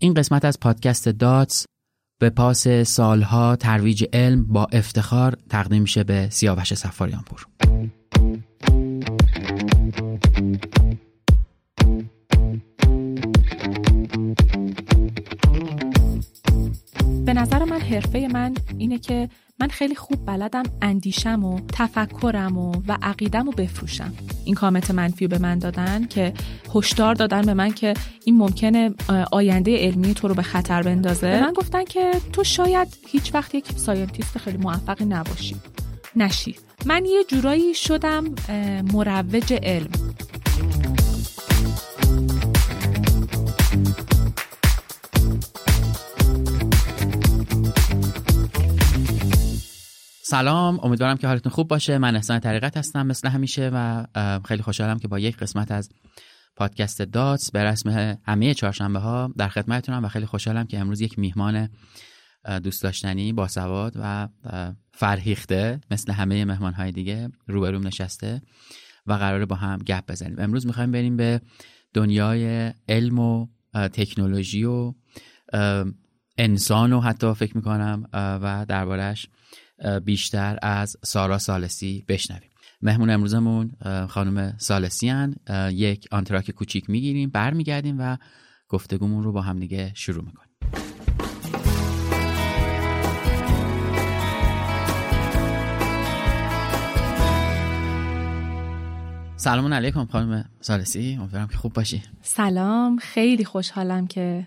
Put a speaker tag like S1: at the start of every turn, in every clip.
S1: این قسمت از پادکست داتس به پاس سالها ترویج علم با افتخار تقدیم میشه به سیاوش سفاریانپور
S2: به نظر من حرفه من اینه که من خیلی خوب بلدم اندیشم و تفکرم و, و عقیدم و بفروشم. این کامنت منفی به من دادن که هشدار دادن به من که این ممکنه آینده علمی تو رو به خطر بندازه. به من گفتن که تو شاید هیچ وقت یک ساینتیست خیلی موفقی نباشی. نشی. من یه جورایی شدم مروج علم.
S1: سلام امیدوارم که حالتون خوب باشه. من احسان طریقت هستم مثل همیشه و خیلی خوشحالم که با یک قسمت از پادکست داتس به رسم همه چهارشنبه ها در خدمتتونم و خیلی خوشحالم که امروز یک میهمان دوست داشتنی باسواد و فرهیخته مثل همه مهمان های دیگه روبروم نشسته و قراره با هم گپ بزنیم. امروز می‌خوایم بریم به دنیای علم و تکنولوژی و انسان و حتی فکر می‌کنم و دربارهش بیشتر از سارا سالسی بشنویم. مهمون امروزمون خانم سالسی هن. یک آنتراک کوچیک می‌گیریم برمیگردیم و گفتگومون رو با هم دیگه شروع می‌کنیم. سلام علیکم خانم سالسی امیدوارم که خوب باشی.
S2: سلام خیلی خوشحالم که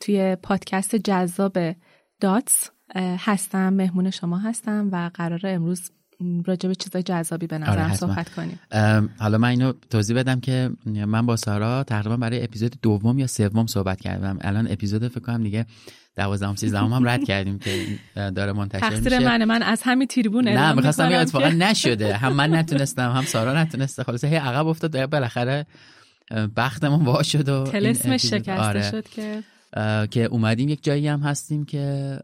S2: توی پادکست جذاب داتس هستم مهمون شما هستم و قراره امروز راجع به چیزای جذابی به نظرم آره صحبت کنیم.
S1: حالا من اینو توضیح بدم که من با سارا تقریبا برای اپیزود دوم یا سوم صحبت کردم. الان اپیزود فکر کنم دیگه دوازدهم سیزدهم هم رد کردیم که داره منتشر میشه.
S2: تقصیر من من از همین تریبون
S1: نه می‌خواستم این اتفاقا نشده. هم من نتونستم هم سارا نتونسته. خلاص هی عقب افتاد بالاخره بختمون وا شد و
S2: تلسمش شکسته آره. شد که
S1: که اومدیم یک جایی هم هستیم که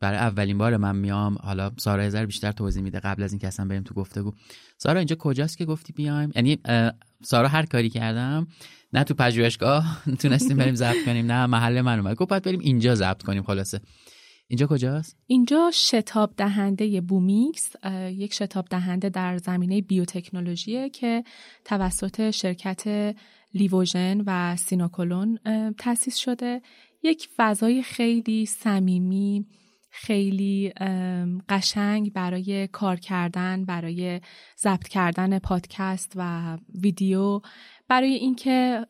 S1: برای اولین بار من میام. حالا سارا هزار بیشتر توضیح میده قبل از اینکه اصلا بریم تو گفتگو. سارا اینجا کجاست که گفتی بیایم؟ یعنی سارا هر کاری کردم نه تو پژوهشگاه تونستیم بریم ضبط کنیم نه محل من اومد. گفت بریم اینجا ضبط کنیم خلاصه. اینجا کجاست؟
S2: اینجا شتاب دهنده بومیکس یک شتاب دهنده در زمینه بیوتکنولوژیه که توسط شرکت لیوژن و سینوکولون تأسیس شده یک فضای خیلی صمیمی خیلی قشنگ برای کار کردن برای ضبط کردن پادکست و ویدیو برای اینکه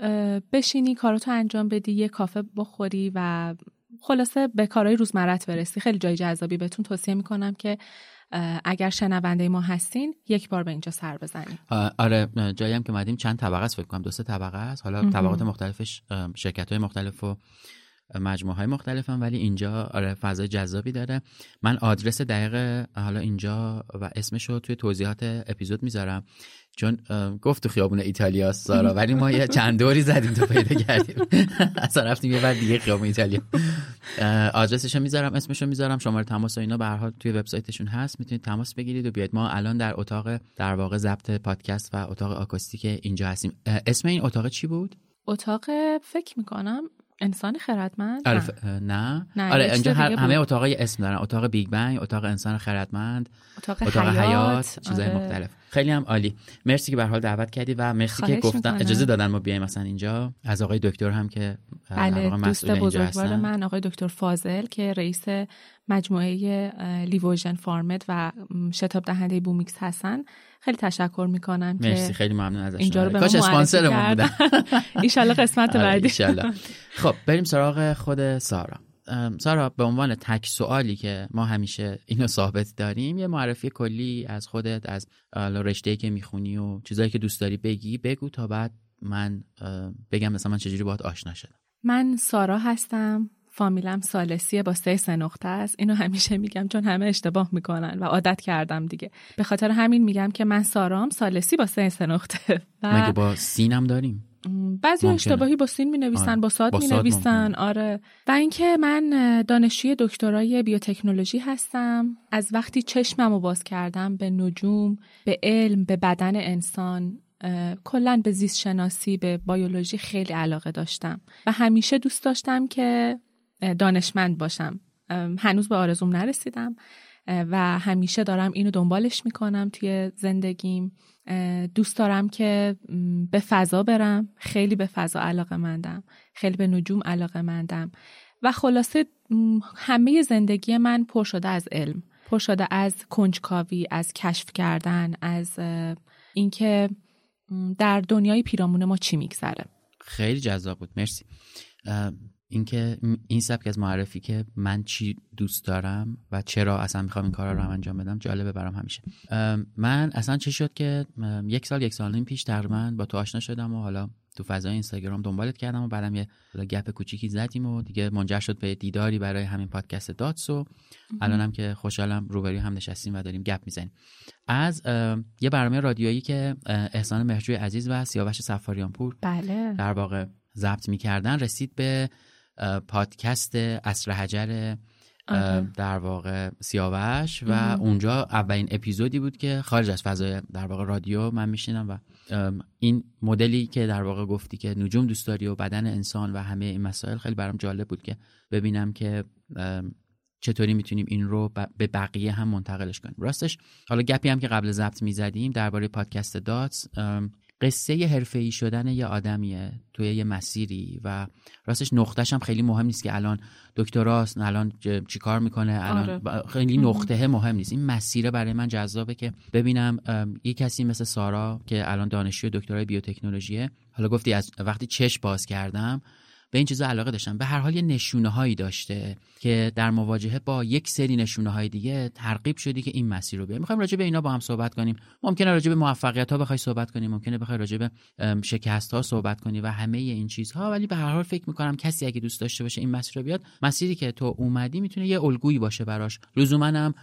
S2: بشینی کاراتو انجام بدی یه کافه بخوری و خلاصه به کارهای روزمرت برسی. خیلی جای جذابی بهتون توصیه می‌کنم که اگر شنونده ما هستین یک بار به اینجا سر بزنیم
S1: آره جایی هم که مدیم چند طبقه است فکر کنم. دو سه طبقه است. حالا طبقات مختلفش شرکت های مختلف و مجموعه های مختلف هم ولی اینجا آره فضای جذابی داره. من آدرس دقیق حالا اینجا و اسمش رو توی توضیحات اپیزود می‌ذارم. چون گفت تو خیابون ایتالیا سارا ولی ما یه چند دوری زدیم تو پیدا کردیم. اصلا رفتیم یه بعد دیگه خیابون ایتالیا. آدرسش می‌ذارم اسمش رو می‌ذارم شماره تماس و اینا به هر توی وبسایتشون هست. می‌تونید تماس بگیرید و بیاید. ما الان در اتاق در واقع ضبط پادکست و اتاق آکوستیک اینجا هستیم. اسم این اتاق چی بود؟
S2: اتاق فکر می‌کنم انسان خردمند؟
S1: آره نه, نه. آره اینجا همه اتاقای اسم دارن. اتاق بیگ بنگ اتاق انسان خردمند
S2: اتاق, اتاق حیات, حیات
S1: چیزای آره. مختلف. خیلی هم عالی. مرسی که به حال دعوت کردی و مرسی که گفتن. اجازه دادن ما بیایم مثلا اینجا. از آقای دکتر هم که
S2: بله دوست بزرگوار من آقای دکتر فاضل که رئیس مجموعه لیوژن فارمد و شتاب دهنده بومیکس هستن. خیلی تشکر می‌کنم
S1: مرسی خیلی ممنون ازش
S2: اینجا رو به کاش اسپانسرمون بودن. ان قسمت
S1: آره،
S2: بعدی.
S1: خب بریم سراغ خود سارا. سارا به عنوان تک سوالی که ما همیشه اینو ثابت داریم یه معرفی کلی از خودت از رشته که می‌خونی و چیزایی که دوست داری بگی بگو تا بعد من بگم مثلا من چجوری باهات آشنا شدم.
S2: من سارا هستم. فامیلم سالسیه با سه سه نقطه است. اینو همیشه میگم چون همه اشتباه می‌کنن و عادت کردم دیگه. به خاطر همین میگم که من سارام سالسی با سه سه نقطه.
S1: و مگه با سینم داریم؟
S2: بعضی اشتباهی با سین می نویسن آره. با ساد می نویسن آره. و اینکه من دانشجوی دکترای بیوتکنولوژی هستم. از وقتی چشمم رو باز کردم به نجوم به علم به بدن انسان کلا به زیست شناسی به بیولوژی خیلی علاقه داشتم. و همیشه دوست داشتم که دانشمند باشم. هنوز به آرزوم نرسیدم و همیشه دارم اینو دنبالش می‌کنم توی زندگیم. دوست دارم که به فضا برم. خیلی به فضا علاقه مندم. خیلی به نجوم علاقه مندم. و خلاصه همه زندگی من پر شده از علم. پر شده از کنجکاوی از کشف کردن از اینکه در دنیای پیرامون ما چی میگذره.
S1: خیلی جذاب بود. مرسی. اینکه این سبک از معرفی که من چی دوست دارم و چرا اصلا می‌خوام این کارا رو هم انجام بدم جالبه برام همیشه. من اصلا چه شد که یک سال یک سال پیش تقریبا با تو آشنا شدم و حالا تو فضای اینستاگرام دنبالت کردم و بعدم یه گپ کوچیکی زدیم و دیگه منجر شد به دیداری برای همین پادکست داتس و الانم که خوشحالم روبروی هم نشستیم و داریم گپ می‌زنیم. از یه برنامه رادیویی که احسان مهرجوی عزیز و سیاوش سفاریانپور
S2: بله.
S1: در واقع ضبط می‌کردن رسید به پادکست اصر حجر در واقع سیاوش و اونجا اولین اپیزودی بود که خارج از فضای در واقع رادیو من میشینم و این مدلی که در واقع گفتی که نجوم دوست داری و بدن انسان و همه این مسائل خیلی برام جالب بود که ببینم که چطوری می‌تونیم این رو به بقیه هم منتقلش کنیم. راستش حالا گپی هم که قبل ضبط می‌زدیم درباره پادکست داتس قصه ای شدن یه آدمیه توی یه مسیری و راستش نقطهش هم خیلی مهم نیست که الان دکتراست الان چیکار می‌کنه الان آره. خیلی نقطه مهم نیست این مسیره برای من جذابه که ببینم یه کسی مثل سارا که الان دانشجوی دکترای بیوتکنولوژیه حالا گفتی از وقتی چش باز کردم به این چیزا علاقه داشتم. به هر حال یه نشونه هایی داشته که در مواجهه با یک سری نشونه های دیگه ترغیب شدی که این مسیر رو بیا می‌خوایم راجع به اینا با هم صحبت کنیم. ممکنه راجع به موفقیت ها بخوای صحبت کنیم ممکنه بخوای راجع به شکست ها صحبت کنی و همه این چیزها. ولی به هر حال فکر می‌کنم کسی اگه دوست داشته باشه این مسیر رو بیاد مسیری که تو اومدی می‌تونه یه الگویی باشه براش. لزوما هم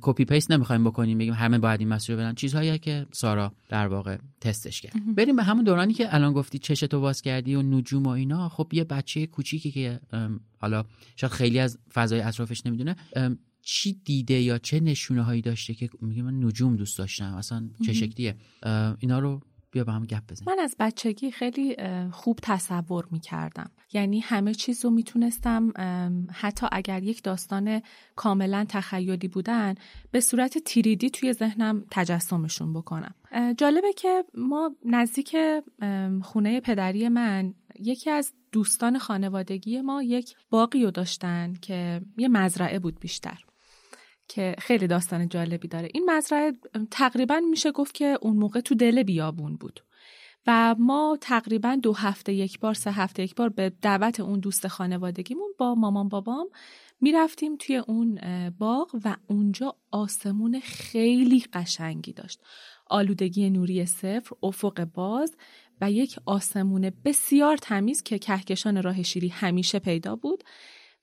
S1: copy paste نمی‌خوایم بکنیم بگیم همه باید این مسیر رو برن. چیزهایی که سارا در واقع تستش کرد. بریم به همون دورانی که الان گفتی چشتو باز کردی و نجوم و اینا. خب یه بچه کوچیکی که حالا شاید خیلی از فضای اطرافش نمی‌دونه. چی دیده یا چه نشونه هایی داشته که میگه من نجوم دوست داشتم؟ اصلا چه شکلیه؟ اینا رو بیا با هم گپ بزن
S2: من از بچگی خیلی خوب تصور می‌کردم. یعنی همه چیز رو می‌تونستم حتی اگر یک داستان کاملا تخیلی بودن به صورت تیریدی توی ذهنم تجسمشون بکنم. جالبه که ما نزدیک خونه پدری من یکی از دوستان خانوادگی ما یک باقی رو داشتن که یه مزرعه بود بیشتر که خیلی داستان جالبی داره. این مزرعه تقریبا میشه گفت که اون موقع تو دل بیابون بود و ما تقریبا دو هفته یک بار سه هفته یک بار به دعوت اون دوست خانوادگیمون با مامان بابام می‌رفتیم توی اون باغ و اونجا آسمون خیلی قشنگی داشت. آلودگی نوری صفر افق باز و یک آسمون بسیار تمیز که کهکشان راه شیری همیشه پیدا بود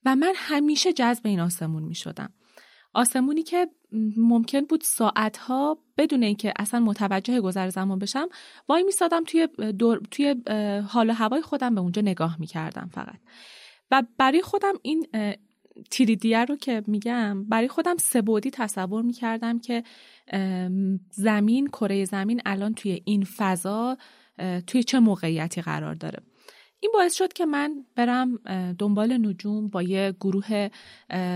S2: و من همیشه جذب این آسمون می شدم. آسمونی که ممکن بود ساعتها بدون اینکه اصلا متوجه گذر زمان بشم وای میستادم توی دور، توی حال و هوای خودم به اونجا نگاه می‌کردم فقط و برای خودم این تیریدیه رو که میگم برای خودم سبودی تصور می‌کردم که زمین کره زمین الان توی این فضا توی چه موقعیتی قرار داره. این باعث شد که من برم دنبال نجوم با یه گروه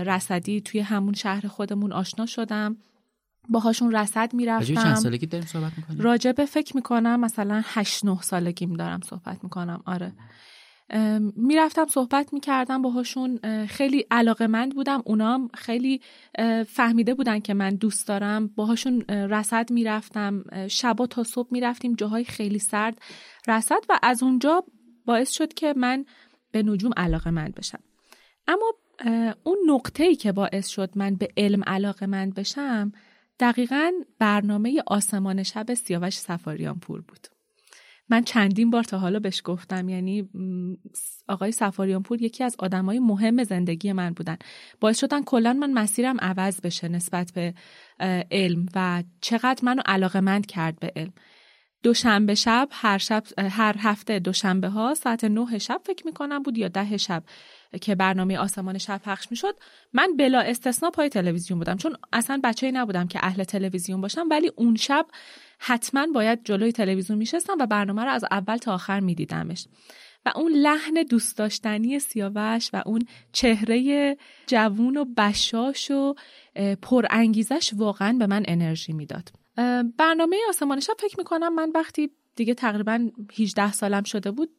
S2: رصدی توی همون شهر خودمون آشنا شدم. باهاشون رصد می‌رفتم.
S1: چند سالگی داریم صحبت می‌کنیم؟
S2: راجبه فکر می‌کنم مثلا 8 9 سالگیم دارم صحبت می‌کنم. آره. می‌رفتم صحبت می‌کردم باهاشون خیلی علاقه مند بودم. اونام خیلی فهمیده بودن که من دوست دارم. باهاشون رصد می‌رفتم. شبا تا صبح می‌رفتیم جاهای خیلی سرد رصد و از اونجا باعث شد که من به نجوم علاقه مند بشم. اما اون نقطه ای که باعث شد من به علم علاقه مند بشم دقیقا برنامه آسمان شب سیاوش سفاریان پور بود. من چندین بار تا حالا بهش گفتم. یعنی آقای سفاریان پور یکی از آدمای مهم زندگی من بودن. باعث شدن کلا من مسیرم عوض بشه نسبت به علم و چقدر منو علاقه مند کرد به علم. دوشنبه شب هر شب هر هفته دوشنبه ها ساعت نه شب فکر می‌کنم بود یا ده شب که برنامه آسمان شب پخش می‌شد من بلا استثنا پای تلویزیون بودم. چون اصلا بچه نبودم که اهل تلویزیون باشم ولی اون شب حتما باید جلوی تلویزیون میشستم و برنامه رو از اول تا آخر میدیدمش. و اون لحن دوست داشتنی سیاوش و اون چهره جوون و بشاش و پرانگیزش واقعا به من انرژی می‌داد. برنامه آسمان شب فکر می‌کنم من وقتی دیگه تقریبا 18 سالم شده بود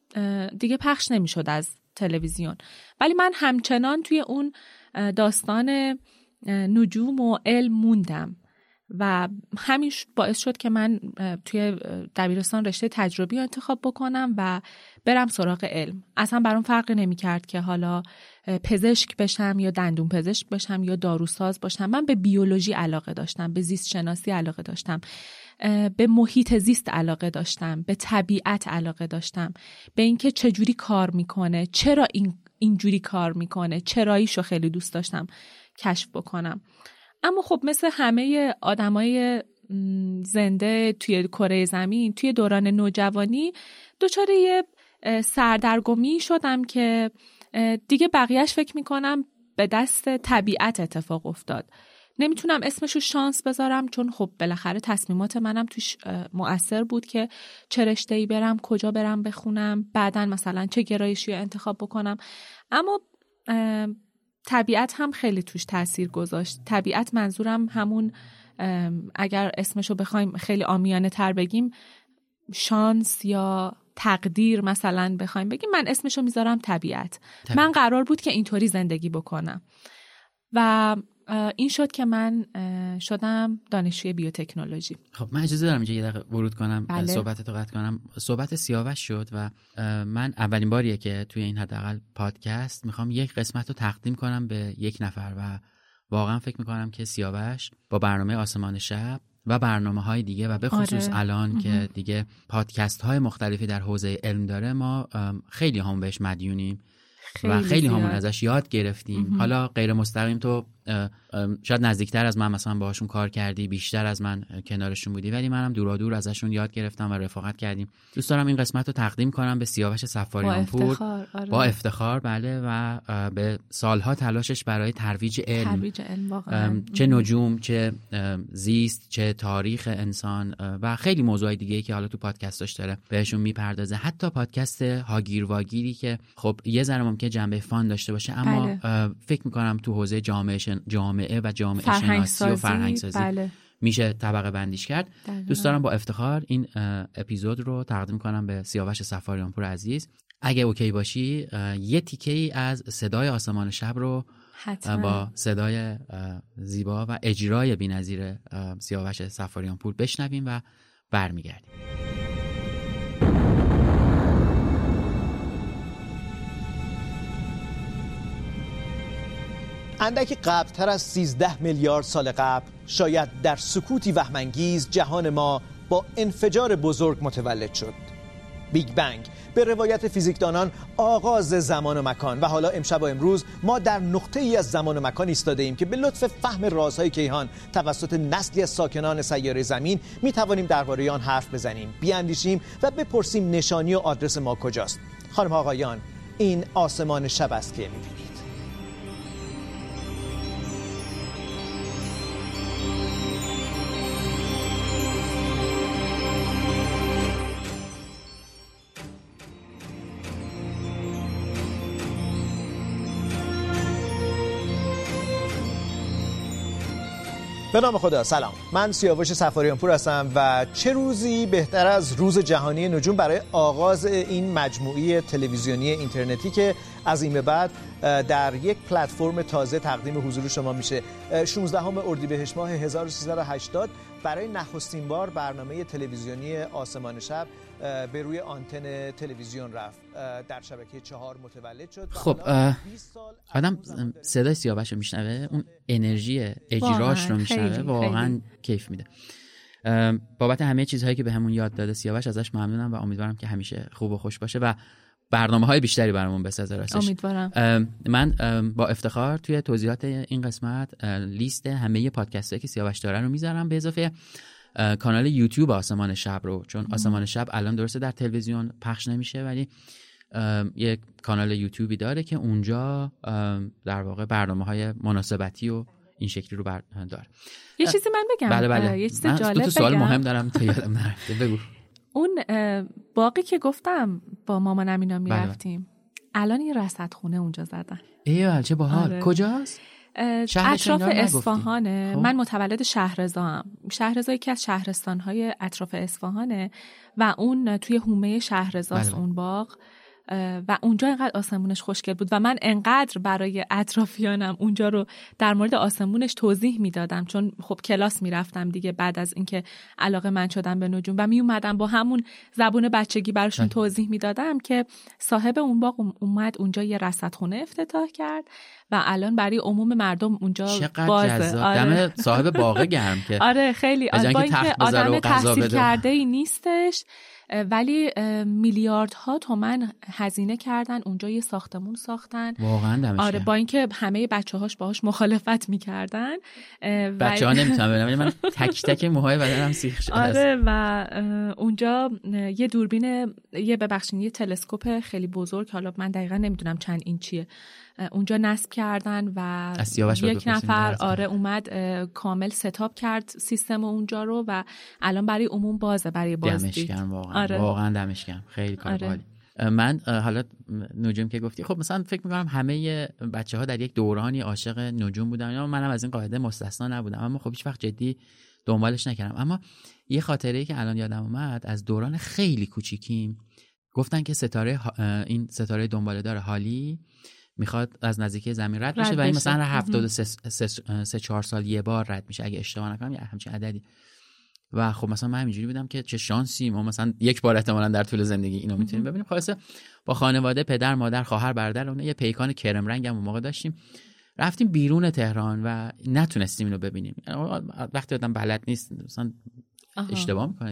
S2: دیگه پخش نمی‌شد از تلویزیون. ولی من همچنان توی اون داستان نجوم و علم موندم. و همین باعث شد که من توی دبیرستان رشته تجربی انتخاب بکنم و برم سراغ علم. اصلا برام فرقی نمی کرد که حالا پزشک بشم یا دندون پزشک بشم یا داروساز باشم. من به بیولوژی علاقه داشتم به زیست شناسی علاقه داشتم به محیط زیست علاقه داشتم به طبیعت علاقه داشتم به اینکه چجوری کار می‌کنه چرا این اینجوری کار می‌کنه چراییشو خیلی دوست داشتم کشف بکنم. اما خب مثل همه آدمای زنده توی کره زمین توی دوران نوجوانی دچار یه سردرگمی شدم که دیگه بقیهش فکر می‌کنم به دست طبیعت اتفاق افتاد. نمی‌تونم اسمشو شانس بذارم چون خب بالاخره تصمیمات منم توش مؤثر بود که چه ای برم کجا برم بخونم بعدا مثلا چه گرایشی انتخاب بکنم. اما طبیعت هم خیلی توش تاثیر گذاشت. طبیعت منظورم همون اگر اسمشو بخوایم خیلی آمیانه تر بگیم شانس یا تقدیر مثلا بخوایم بگیم. من اسمشو می‌ذارم طبیعت. طبیعت. من قرار بود که اینطوری زندگی بکنم. و این شد که من شدم دانشجوی بیوتکنولوژی.
S1: خب من اجازه دارم اینجا یه دقیقه ورود کنم بله. صحبت رو قطع کنم. صحبت سیاوش شد و من اولین باریه که توی این حداقل پادکست می‌خوام یک قسمت رو تقدیم کنم به یک نفر و واقعا فکر می‌کنم که سیاوش با برنامه آسمان شب و برنامه های دیگه و به خصوص آره. الان که دیگه پادکست های مختلفی در حوزه علم داره ما خیلی هم بهش مدیونیم و خیلی همون ازش یاد گرفتیم. حالا غیر مستقیم تو شاید نزدیکتر از من مثلا باهاشون کار کردی بیشتر از من کنارشون بودی ولی منم دورا دور ازشون یاد گرفتم و رفاقت کردیم. دوست دارم این قسمت رو تقدیم کنم به سیاوش سفاریان پور با افتخار, آره. با افتخار بله و به سالها تلاشش برای ترویج علم,
S2: ترویج علم
S1: چه نجوم چه زیست چه تاریخ انسان و خیلی موضوعی دیگه که حالا تو پادکستاش داره بهشون می‌پردازه. حتی پادکست هاگیر واگیری که خب یه ذره ممکنه جنبه فان داشته باشه اما بله. فکر می‌کنم تو حوزه جامعه جامعه و جامعه شناسی و فرهنگ سازی بله. میشه طبقه بندیش کرد. دوست دارم با افتخار این اپیزود رو تقدیم کنم به سیاوش سفاریانپور عزیز. اگه اوکی باشی یه تیکه ای از صدای آسمان شب رو با صدای زیبا و اجرای بینظیر سیاوش سفاریانپور بشنویم و برمیگردیم.
S3: اندکی قبلتر از 13 میلیارد سال قبل شاید در سکوتی وهمانگیز جهان ما با انفجار بزرگ متولد شد. بیگ بنگ به روایت فیزیکدانان آغاز زمان و مکان و حالا امشب و امروز ما در نقطه ای از زمان و مکان ایستاده ایم که به لطف فهم رازهای کیهان توسط نسلی از ساکنان سیاره زمین می توانیم درباره آن حرف بزنیم بیاندیشیم و بپرسیم نشانی و آدرس ما کجاست. خانم آقایان این آسمان شب است که می‌بینید. به نام خدا. سلام. من سیاوش سفاریانپور هستم و چه روزی بهتر از روز جهانی نجوم برای آغاز این مجموعه تلویزیونی اینترنتی که از این به بعد در یک پلتفرم تازه تقدیم حضور شما میشه. 16 اردیبهشت ماه 1380 برای نخستین بار برنامه تلویزیونی آسمان شب به روی آنتن تلویزیون رفت. در شبکه چهار متولد شد
S1: خب آدم صدای سیاوش رو میشنوه؟ اون انرژی اجراش رو میشنوه؟ واقعا کیف میده. بابت همه چیزهایی که به همون یاد داده سیاوش ازش ممنونم و امیدوارم که همیشه خوب و خوش باشه و برنامه های بیشتری برامون بسازه راستش.
S2: امیدوارم.
S1: من با افتخار توی توضیحات این قسمت لیست همه پادکست که سیاوش دارن رو می‌ذارم. به اضافه کانال یوتیوب آسمان شب رو چون آسمان شب الان درسته در تلویزیون پخش نمیشه ولی یک کانال یوتیوبی داره که اونجا در واقع برنامه های مناسبتی و این شکلی رو بر داره.
S2: یه چیزی من بگم؟
S1: بله بله.
S2: یه چیز جالب
S1: تو سوال
S2: بگم.
S1: مهم دارم تا یادم نرفته. بگو.
S2: اون باقی که گفتم با مامانم اینا
S1: بله.
S2: می‌رفتیم الان یه رصدخونه اونجا زدن.
S1: ایول چه باحال.
S2: آره.
S1: کجاست؟
S2: اطراف. اصفهانه
S1: خب.
S2: من متولد شهرزا هم شهرزا یکی از شهرستانهای اطراف اصفهانه و اون توی حومه شهرزاست
S1: بله.
S2: اون باغ و اونجا انقدر آسمونش خوشگل بود و من انقدر برای اطرافیانم اونجا رو در مورد آسمونش توضیح می‌دادم چون خب کلاس می‌رفتم دیگه بعد از اینکه علاقه من شدم به نجوم و می اومدم با همون زبون بچگی براشون. توضیح می‌دادم که صاحب اون باغ اوم- اومد اونجا یه رصدخونه افتتاح کرد و الان برای عموم مردم اونجا بازه آره.
S1: صاحب باغ گرم که
S2: آره خیلی آره با
S1: اینکه
S2: آدم تحصیل. کرده ای نیستش ولی میلیاردها تومن هزینه کردن اونجا یه ساختمون ساختن
S1: واقعا دمش
S2: آره. با اینکه همه بچه هاش باهاش مخالفت می‌کردن
S1: بچه ها نمی‌تونم ولی من تک تک موهای بدنم سیخ شده.
S2: آره و اونجا یه دوربین یه ببخشید یه تلسکوپ خیلی بزرگ حالا من دقیقا نمی‌دونم چند اینچیه اه، اونجا نصب کردن و یک نفر. آره اومد کامل ستاپ کرد سیستم اونجا رو و الان برای عموم بازه برای بازدید.
S1: واقعا.
S2: آره.
S1: واقعا دمش گرم. خیلی کار
S2: آره.
S1: من حالا نجوم که گفتی خب مثلا فکر می‌کنم همه بچه ها در یک دورانی عاشق نجوم بودن یا منم از این قاعده مستثنا نبودم. اما خب هیچ وقت جدی دنبالش نکردم. اما یه خاطره ای که الان یادم اومد از دوران خیلی کوچیکیم گفتن که ستاره این ستاره دنباله دار حالی می‌خواد از نزدیکی زمین رد بشه و این. مثلا
S2: مهم.
S1: 73 سه, سه چهار سال یه بار رد میشه. اگه اشتباه نکنم یه همچین عددی. و خب مثلا من همینجوری بودم که چه شانسی ما مثلا یک بار احتمالا در طول زندگی اینو می‌تونیم ببینیم. خلاصه با خانواده پدر مادر خواهر برادر اون یه پیکان کرم رنگ هم اون موقع داشتیم. رفتیم بیرون تهران و نتونستیم اینو ببینیم. وقتی آدم بلد نیست مثلا. اشتباه می‌کنه.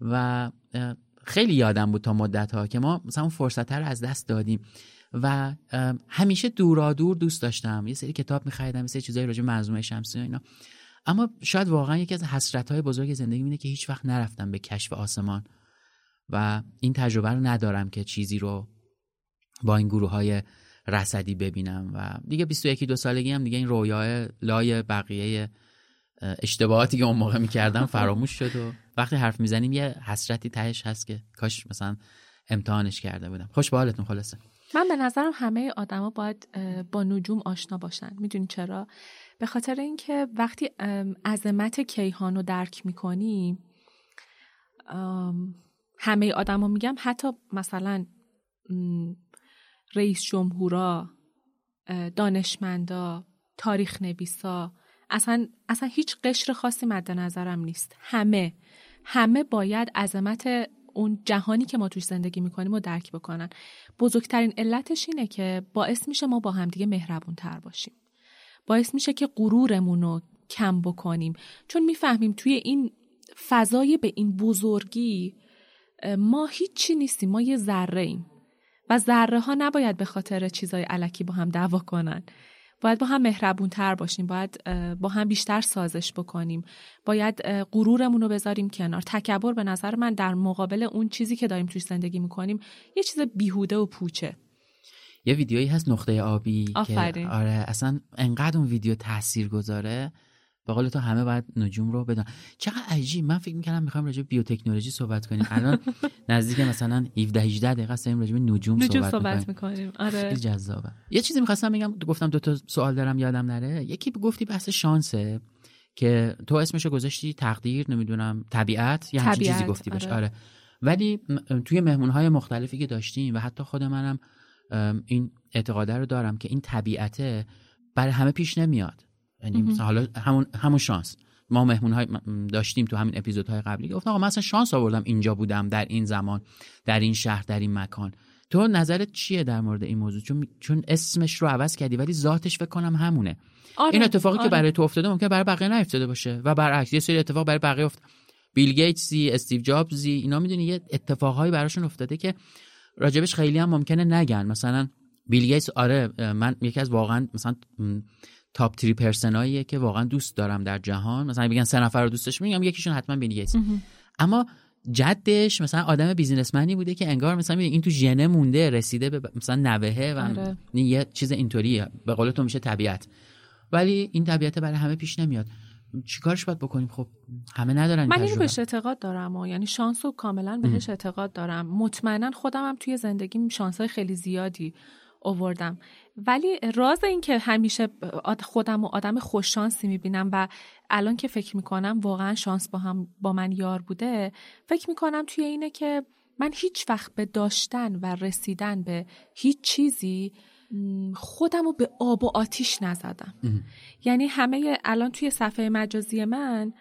S1: و خیلی یادم بود تا مدت ها که ما مثلا اون فرصت رو از دست دادیم و همیشه دورا دور دوست داشتم. یه سری کتاب می‌خریدم یه سری چیزایی راجع منظومه شمسی و اینا. اما شاید واقعا یکی از حسرت های بزرگ زندگی اینه که هیچ وقت نرفتم به کشف آسمان و این تجربه رو ندارم که چیزی رو با این گروه های رصدی ببینم و دیگه 21 دو سالگی هم دیگه این رویای لای بقیه اه، اشتباهاتی که اون موقع می‌کردم فراموش شد و وقتی حرف می‌زنیم یه حسرتی تهش هست که کاش مثلا امتحانش کرده بودم. خوش به حالتون خلاصه.
S2: من به نظرم همه آدما باید با نجوم آشنا باشن. می‌دونی چرا؟ به خاطر اینکه وقتی عظمت کیهان رو درک می‌کنی همه آدما میگم حتی مثلا رئیس جمهورا دانشمندا تاریخ نویسا اصلا اصلا هیچ قشر خاصی مد نظرم نیست. همه. همه باید عظمت اون جهانی که ما توش زندگی می‌کنیم رو درک بکنن. بزرگترین علتش اینه که باعث میشه ما با همدیگه مهربون تر باشیم. باعث میشه که غرورمون رو کم بکنیم. چون می‌فهمیم توی این فضای به این بزرگی ما هیچی نیستیم ما یه ذره ایم و ذره ها نباید به خاطر چیزای علکی با هم دعوا کنن. باید با هم مهربون تر باشیم باید با هم بیشتر سازش بکنیم. باید غرورمون رو بذاریم کنار. تکبر به نظر من در مقابل اون چیزی که داریم توش زندگی می‌کنیم یه چیز بیهوده و پوچه.
S1: یه ویدیویی هست نقطه آبی
S2: آفرین.
S1: که آره اصلا انقدر اون ویدیو تاثیر گذاره به قول تو همه باید نجوم رو بدن. چقدر عجیب. من فکر می‌کردم می‌خوایم راجع بیوتکنولوژی صحبت کنیم. الان نزدیک مثلا 17 18 دقیقه است راجع به نجوم,
S2: نجوم
S1: صحبت, می‌کنیم.
S2: آره.
S1: خیلی جذابه. یه چیزی می‌خواستم بگم گفتم دو تا سوال دارم یادم نره. یکی گفتی بحث شانسه که تو اسمشو گذاشتی تقدیر نمی‌دونم طبیعت یا همچین چیزی گفتی بهش
S2: آره.
S1: آره. ولی توی مهمونهای مختلفی که داشتیم و حتی خود منم این اعتقاده رو دارم که این طبیعته برای همه پیش نمیاد. یعنی مثلا حالا همون همون شانس. ما مهمون های داشتیم تو همین اپیزودهای قبلی. گفتم آقا من اصلا شانس آوردم اینجا بودم در این زمان در این شهر در این مکان. تو نظرت چیه در مورد این موضوع؟ چون چون اسمش رو عوض کردی ولی ذاتش فکر کنم همونه.
S2: آره.
S1: این اتفاقی
S2: آره.
S1: که برای تو افتاده ممکن برای بقیه نیفتاده باشه و برعکس یه سری اتفاق برای بقیه افتاد بیل گیتسی استیو جابزی اینا می‌دونی یه اتفاقهایی براشون افتاده که راجبش خیلی هم ممکنه نگن. مثلا بیل گیتس آره من یکی از واقعا مثلا تاپ تری پرسناییه که واقعا دوست دارم در جهان. مثلا بگن سه نفر رو دوستش میگم یکیشون حتما بیل گیتس اما جدش مثلا آدم بیزینسمنی بوده که انگار مثلا این تو ژنه مونده رسیده به مثلا نوهه و
S2: آره.
S1: یه چیز اینطوریه. به قول تو میشه طبیعت. ولی این طبیعت برای همه پیش نمیاد. چیکارش باید بکنیم؟ خب همه ندارن
S2: من اینو. بهش اعتقاد دارم و یعنی شانس رو کاملا بهش اعتقاد دارم. مطمئنا خودم هم توی زندگیم شانس های خیلی زیادی اووردم ولی راز این که همیشه خودم و آدم خوششانسی می‌بینم و الان که فکر می‌کنم واقعا شانس با هم با من یار بوده فکر می‌کنم توی اینه که من هیچ وقت به داشتن و رسیدن به هیچ چیزی خودم رو به آب و آتیش نزدم. یعنی همه الان توی صفحه مجازی من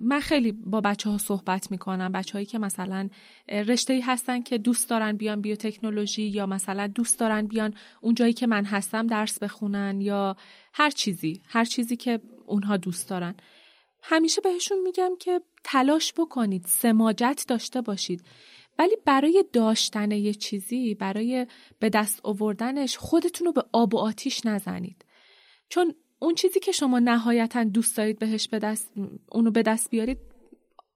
S2: من خیلی با بچه ها صحبت می‌کنم. بچه هایی که مثلا رشته ای هستن که دوست دارن بیان بیوتکنولوژی یا مثلا دوست دارن بیان اون جایی که من هستم درس بخونن یا هر چیزی هر چیزی که اونها دوست دارن. همیشه بهشون میگم که تلاش بکنید سماجت داشته باشید. ولی برای داشتن یه چیزی برای به دست آوردنش خودتون رو به آب و آتیش نزنید. چون اون چیزی که شما نهایتا دوست دارید بهش به دست اونو به دست بیارید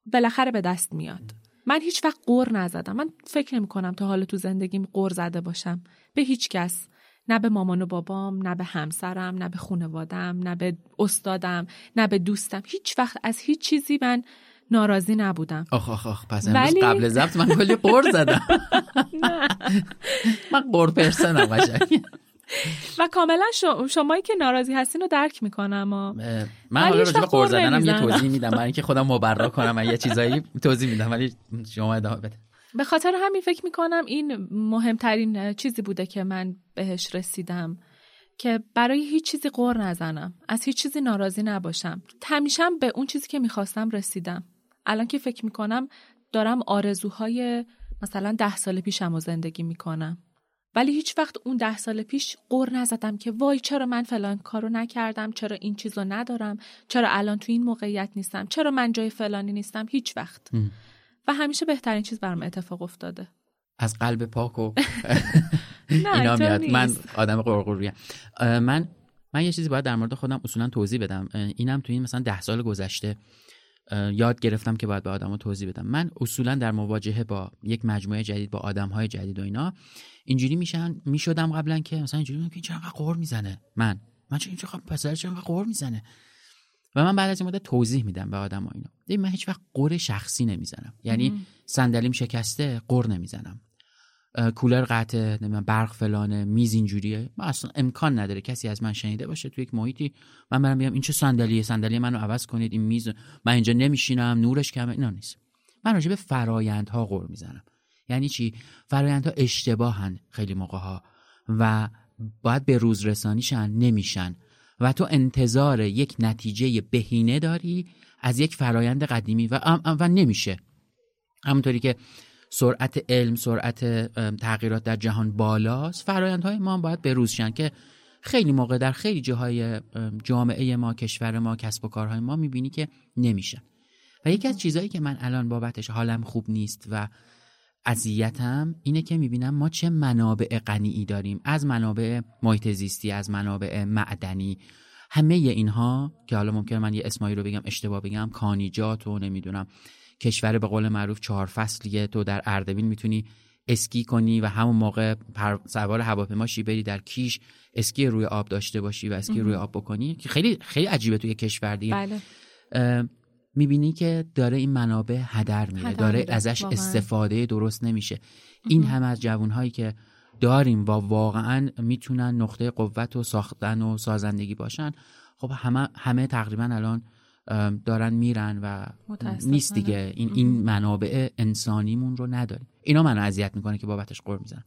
S2: بالاخره به دست میاد. من هیچ وقت قور نزدم. من فکر نمی کنم تا حالا تو زندگیم قور زده باشم. به هیچ کس. نه به مامان و بابام نه به همسرم نه به خانوادم نه به استادم نه به دوستم. هیچ وقت از هیچ چیزی من ناراضی نبودم.
S1: آخ آخ آخ پس امروز
S2: ولی-
S1: قبل ضبط من کلی قور زدم. من قور پرسنم قشنگ.
S2: و کاملا شما شمایی که ناراضی هستین رو درک می‌کنم و
S1: من حالا راجع به قور زدنم یه. توضیح میدم. برای اینکه خودم مبرا کنم من یه چیزایی توضیح میدم. ولی شما ادامه بده.
S2: به خاطر همین فکر می‌کنم این مهمترین چیزی بوده که من بهش رسیدم که برای هیچ چیزی قور نزنم. از هیچ چیزی ناراضی نباشم. همیشه هم به اون چیزی که می‌خواستم رسیدم. الان که فکر می‌کنم دارم آرزوهای مثلا ده سال پیشم رو زندگی می‌کنم. ولی هیچ وقت اون ده سال پیش قور نزدم که وای چرا من فلان کارو نکردم چرا این چیزو ندارم چرا الان تو این موقعیت نیستم چرا من جای فلانی نیستم. هیچ وقت. و همیشه بهترین چیز برام اتفاق افتاده.
S1: از قلب پاک و
S2: نه
S1: اینا میاد. من. آدم قرقوریم من من یه چیزی باید در مورد خودم اصولا توضیح بدم. اینم تو این مثلا ده سال گذشته. یاد گرفتم که باید به آدمو توضیح بدم. من اصولا در مواجهه با یک مجموعه جدید با آدمهای جدید و اینا اینجوری میشن می‌شدم قبلا که مثلا اینجوری که این چرا قور می‌زنه. من من چرا اینجوری خب پسر چرا قور می‌زنه. و من بعد از این مدت توضیح میدم به آدم اینا. ببین، من هیچ وقت قور شخصی نمی‌زنم. یعنی صندلیم شکسته قور نمی‌زنم. کولر نمی‌دونم برق فلانه میز اینجوریه. من اصلا امکان نداره کسی از من شنیده باشه تو یک محیطی. من برم بگم این چه صندلیه صندلی منو عوض کنید این میز من اینجا نمیشینم نورش کمه اینا نیست. من راجع به فرایندها قور می‌زنم. یعنی چی؟ فرایندها اشتباهن خیلی موقع ها و باید به روز رسانیشن نمیشن. و تو انتظار یک نتیجه بهینه داری از یک فرایند قدیمی و, و نمیشه. همونطوری که سرعت علم سرعت تغییرات در جهان بالاست. فرایندهای ما هم باید بروز شن که خیلی موقع در خیلی جاهای ام، جامعه ما کشور ما کسب و کارهای ما می‌بینی که نمیشه. و یکی از چیزهایی که من الان بابتش حالم خوب نیست و اذیتم اینه که می‌بینم ما چه منابع غنی داریم. از منابع محیط زیستی از منابع معدنی. همه اینها که حالا ممکنه من یه اسمایی رو بگم اشتباه بگم کانیجات و نمی‌دونم. کشور به قول معروف چهار فصلیه تو در اردبیل می‌تونی اسکی کنی و همون موقع پر سوار هواپیماشی بری در کیش اسکی روی آب داشته باشی و اسکی روی آب بکنی که خیلی خیلی عجیبه توی کشور دیگه
S2: بله.
S1: می‌بینی که داره این منابع هدر میره داره
S2: میره.
S1: ازش
S2: واقعاً.
S1: استفاده درست نمیشه این همه از جوانهایی که داریم و واقعا می‌تونن نقطه قوت و ساختن و سازندگی باشن خب همه همه تقریبا الان دارن میرن و. نیست دیگه. این این منابع انسانیمون رو نداریم. اینا منو اذیت می‌کنه که بابتش قور می‌زنم.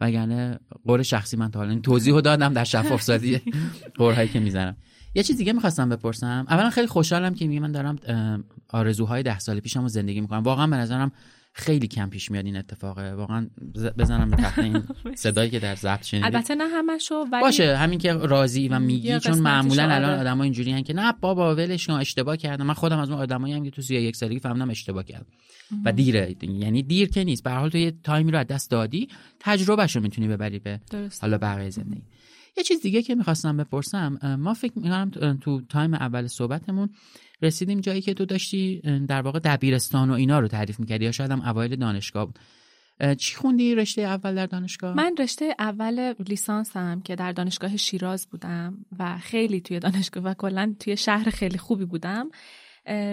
S1: وگرنه قور شخصی من تا حالا این توضیح رو دادم در شفاف سازی قورهایی که می‌زنم. یه چیز دیگه می‌خواستم بپرسم. اولا خیلی خوشحالم که میگه من دارم آرزوهای ده سال پیشم رو زندگی می‌کنم. واقعا به نظرم خیلی کم پیش میاد این اتفاقه. واقعا بزنم به تخت این صدایی که در ضبط شنیدید.
S2: البته نه همشو ولی
S1: باشه همین که راضی و میگی چون معمولا
S2: آره.
S1: الان آدما اینجوری که نه بابا ولش کن اشتباه کردم. من خودم از اون آدمایی هم که تو سی یک سالگی فهمیدم اشتباه کردم. و دیره. یعنی دیر که نیست. به هر حال تو یه time ی رو از دست دادی تجربهش رو می‌تونی ببری به
S2: درست.
S1: حالا بقیه زندگی. یه چیز دیگه که می‌خواستم بپرسم ما فکر می‌کنم تو time اول صحبتمون رسیدیم جایی که تو داشتی در واقع دبیرستان و اینا رو تعریف می‌کردی یا شاید هم اوایل دانشگاه بود. چی خوندی رشته اول در دانشگاه؟
S2: من رشته اول لیسانسم که در دانشگاه شیراز بودم و خیلی توی دانشگاه و کلا توی شهر خیلی خوبی بودم.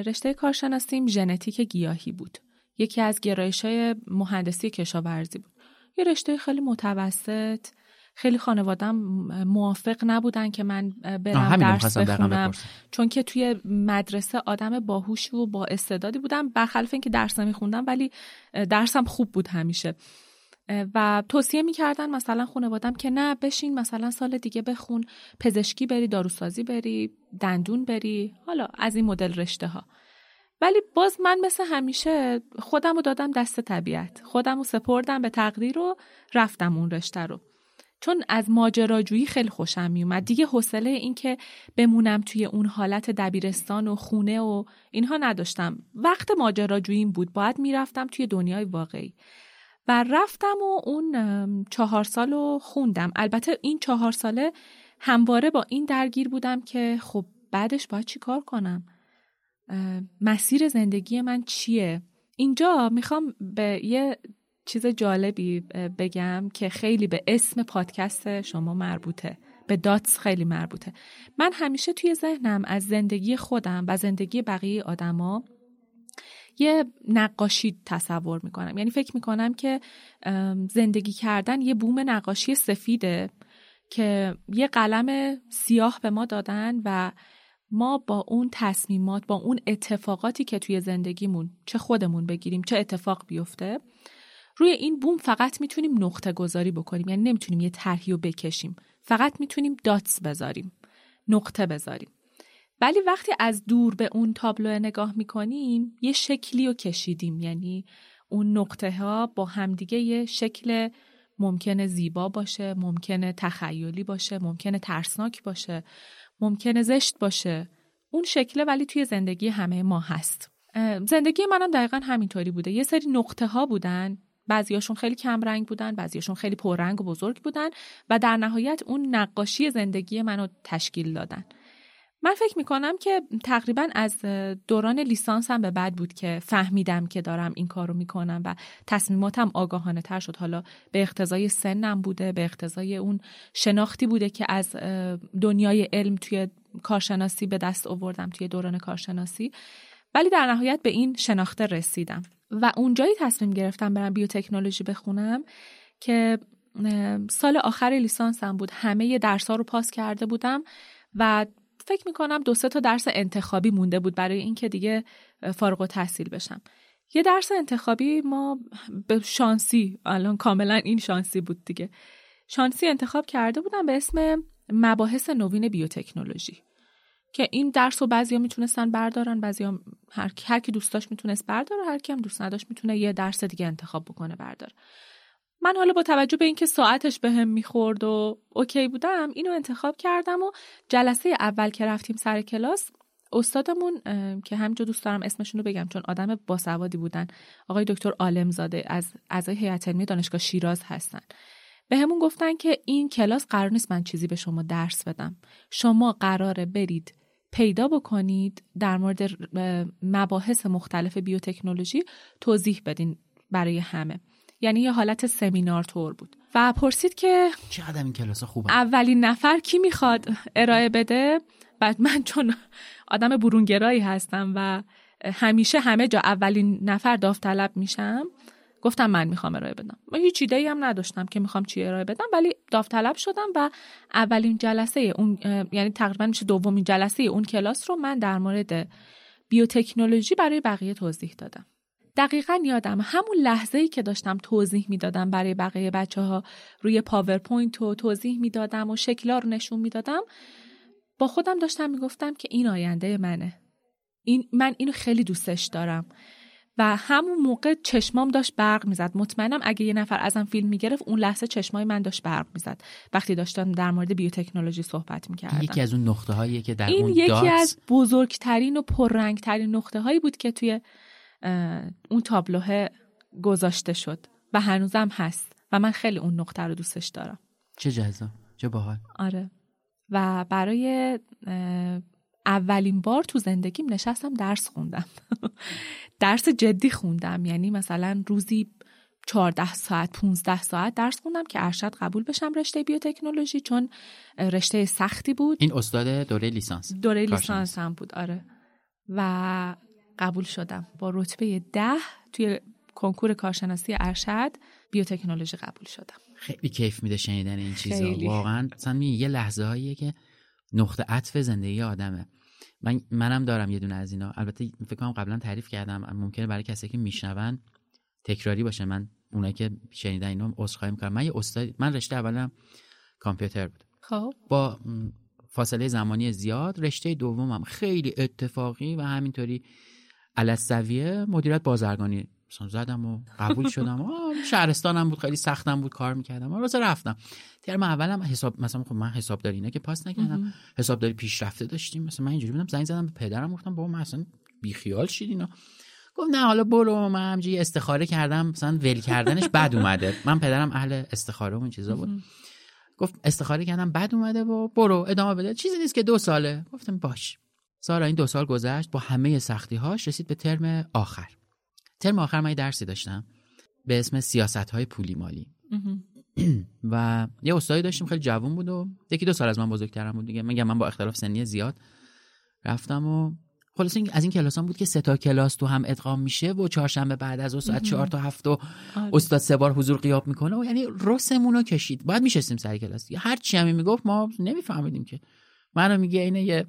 S2: رشته کارشناسیم ژنتیک گیاهی بود. یکی از گرایش های مهندسی کشاورزی بود. یه رشته خیلی متوسط خیلی خانوادم موافق نبودن که من برم درس بخونم. چون که توی مدرسه آدم باهوش و با استعدادی بودم برخلاف اینکه درس نمیخوندم ولی درسم خوب بود همیشه. و توصیه می‌کردن مثلا خانوادم که نه بشین مثلا سال دیگه بخون پزشکی بری داروسازی بری دندون بری حالا از این مدل رشته ها ولی باز من مثل همیشه خودم رو دادم دست طبیعت. خودم رو سپردم به تقدیر و رفتم اون رشته رو. چون از ماجراجویی خیلی خوشم میومد. دیگه حوصله این که بمونم توی اون حالت دبیرستان و خونه و اینها نداشتم. وقت ماجراجوییم بود. باید می‌رفتم توی دنیای واقعی. و رفتم و اون چهار سال رو خوندم. البته این چهار ساله همواره با این درگیر بودم که خب بعدش باید چی کار کنم؟ مسیر زندگی من چیه؟ اینجا می‌خوام به یه چیز جالبی بگم که خیلی به اسم پادکست شما مربوطه. به داتس خیلی مربوطه. من همیشه توی ذهنم از زندگی خودم و زندگی بقیه آدما یه نقاشی تصور می‌کنم. یعنی فکر می‌کنم که زندگی کردن یه بوم نقاشی سفیده که یه قلم سیاه به ما دادن و ما با اون تصمیمات با اون اتفاقاتی که توی زندگیمون چه خودمون بگیریم چه اتفاق بیفته روی این بوم فقط می‌تونیم نقطه گذاری بکنیم یعنی نمی‌تونیم یه طرحی رو بکشیم. فقط می‌تونیم داتس بذاریم نقطه بذاریم. ولی وقتی از دور به اون تابلو نگاه می‌کنیم یه شکلی رو کشیدیم. یعنی اون نقطه ها با همدیگه یه شکل ممکنه زیبا باشه ممکنه تخیلی باشه ممکنه ترسناک باشه ممکنه زشت باشه. اون شکله ولی توی زندگی همه ما هست. زندگی منم دقیقا همینطوری بوده. یه سری نقطه ها بودن. بعضیاشون خیلی کم رنگ بودن بعضیاشون خیلی پررنگ و بزرگ بودن و در نهایت اون نقاشی زندگی منو تشکیل دادن. من فکر می‌کنم که تقریبا از دوران لیسانسم به بعد بود که فهمیدم که دارم این کار رو می‌کنم و تصمیماتم آگاهانه تر شد. حالا به اقتضای سنم بوده به اقتضای اون شناختی بوده که از دنیای علم توی کارشناسی به دست آوردم توی دوران کارشناسی. ولی در نهایت به این شناخته رسیدم. و اونجایی تصمیم گرفتم برم بیوتکنولوژی بخونم که سال آخر لیسانسم بود. همه درس ها رو پاس کرده بودم و فکر می‌کنم دو سه تا درس انتخابی مونده بود برای اینکه دیگه فارغ و تحصیل بشم. یه درس انتخابی ما به شانسی الان کاملا این شانسی بود دیگه. شانسی انتخاب کرده بودم به اسم مباحث نوین بیوتکنولوژی. که این درس رو بعضیا می‌تونستن بردارن بعضیا هر هر کی دوست داشت می‌تونست برداره هر کی هم دوست نداشت می‌تونه یه درس دیگه انتخاب بکنه برداره. من حالا با توجه به اینکه ساعتش به هم می‌خورد و اوکی بودم اینو انتخاب کردم و جلسه اول که رفتیم سر کلاس استادمون که همینجا دوست دارم اسمشون رو بگم چون آدم باسوادی بودن آقای دکتر عالمزاده از اعضای هیئت علمی دانشگاه شیراز هستن. به همون گفتن که این کلاس قرار نیست من چیزی به شما درس بدم. شما قراره برید پیدا بکنید در مورد مباحث مختلف بیوتکنولوژی توضیح بدین برای همه. یعنی یه حالت سمینار طور بود. و پرسید که
S1: چقدر این کلاس خوبه؟
S2: اولین نفر کی می‌خواد ارائه بده؟ بعد من چون آدم برونگرایی هستم و همیشه همه جا اولین نفر داوطلب میشم گفتم من می‌خوام ارائه بدم. من هیچ ایده هم نداشتم که می‌خوام چی ارائه بدم ولی داوطلب شدم و اولین جلسه اون یعنی تقریبا میشه دومین جلسه اون کلاس رو من در مورد بیوتکنولوژی برای بقیه توضیح دادم. دقیقا یادم همون لحظه ای که داشتم توضیح می‌دادم برای بقیه بچه ها روی PowerPoint و توضیح می‌دادم و شکلا رو نشون می‌دادم با خودم داشتم می‌گفتم که این آینده منه. این من اینو خیلی دوستش دارم. و همون موقع چشمام داشت برق می‌زد. مطمئنم اگه یه نفر ازم فیلم می‌گرفت اون لحظه چشمای من داشت برق می‌زد. وقتی داشتم در مورد بیوتکنولوژی صحبت می‌کردم.
S1: یکی از اون نقطه هایی که در
S2: این
S1: اون
S2: یکی از بزرگترین و پررنگترین نقطه هایی بود که توی اون تابلوه گذاشته شد و هنوزم هست و من خیلی اون نقطه رو دوستش دارم.
S1: چه جذاب چه باحال.
S2: آره. و برای اولین بار تو زندگیم نشستم درس خوندم. درس جدی خوندم. یعنی مثلا روزی 14 ساعت 15 ساعت درس خوندم که ارشد قبول بشم رشته بیوتکنولوژی چون رشته سختی بود.
S1: این استاد دوره لیسانس.
S2: دوره لیسانس هم بود آره. و قبول شدم. با رتبه ده توی کنکور کارشناسی ارشد بیوتکنولوژی قبول شدم.
S1: خیلی کیف میده شنیدن این چیزا. واقعا مثلا یه لحظه هاییه که نقطه عطف زندگی آدمه. من منم دارم یه دونه از اینا. البته فکر کنم قبلا تعریف کردم. ممکنه برای کسی که میشنون تکراری باشه. من اونایی که شنیدن اینو عذرخواهی می‌کنم. من یه استاد من رشته اولم کامپیوتر بود.
S2: خب.
S1: با فاصله زمانی زیاد رشته دومم. خیلی اتفاقی و همینطوری علسویه مدیریت بازرگانی مثلا زدم و قبول شدم. شهرستانم بود خیلی سختم بود کار می‌کردم. واسه رفتم. ترم اولم حساب مثلا خب من حسابداری اینا که پاس نکردم. حسابداری پیشرفته داشتیم. مثلا من اینجوری بودم زنگ زدم به پدرم گفتم بابا من اصلا بیخیال شید اینا. گفت نه حالا برو. من همجوری استخاره کردم. مثلا ول کردنش بد اومده. من پدرم اهل استخاره و این چیزا بود. گفت استخاره کردم بد اومده و برو ادامه بده. چیزی نیست که دو ساله. گفتم باش. سارا این دو سال گذشت. با همه سختی هاش رسید به ترم آخر. ترم آخر من درسی داشتم به اسم سیاست های پولی مالی. و یه استادی داشتیم خیلی جوون بود و یکی دو سال از من بزرگترم بود دیگه. میگم من با اختلاف سنی زیاد رفتم و خلاص از این کلاس هم بود که سه تا کلاس تو هم ادغام میشه و چهارشنبه بعد از ساعت چهار تا هفت و
S2: آره.
S1: استاد سه بار حضور غیاب می‌کنه و یعنی رسمون رو کشید. باید میشستیم سر کلاس. هر چی هم می‌گفت ما نمیفهمیدیم که. منو میگه اینه یه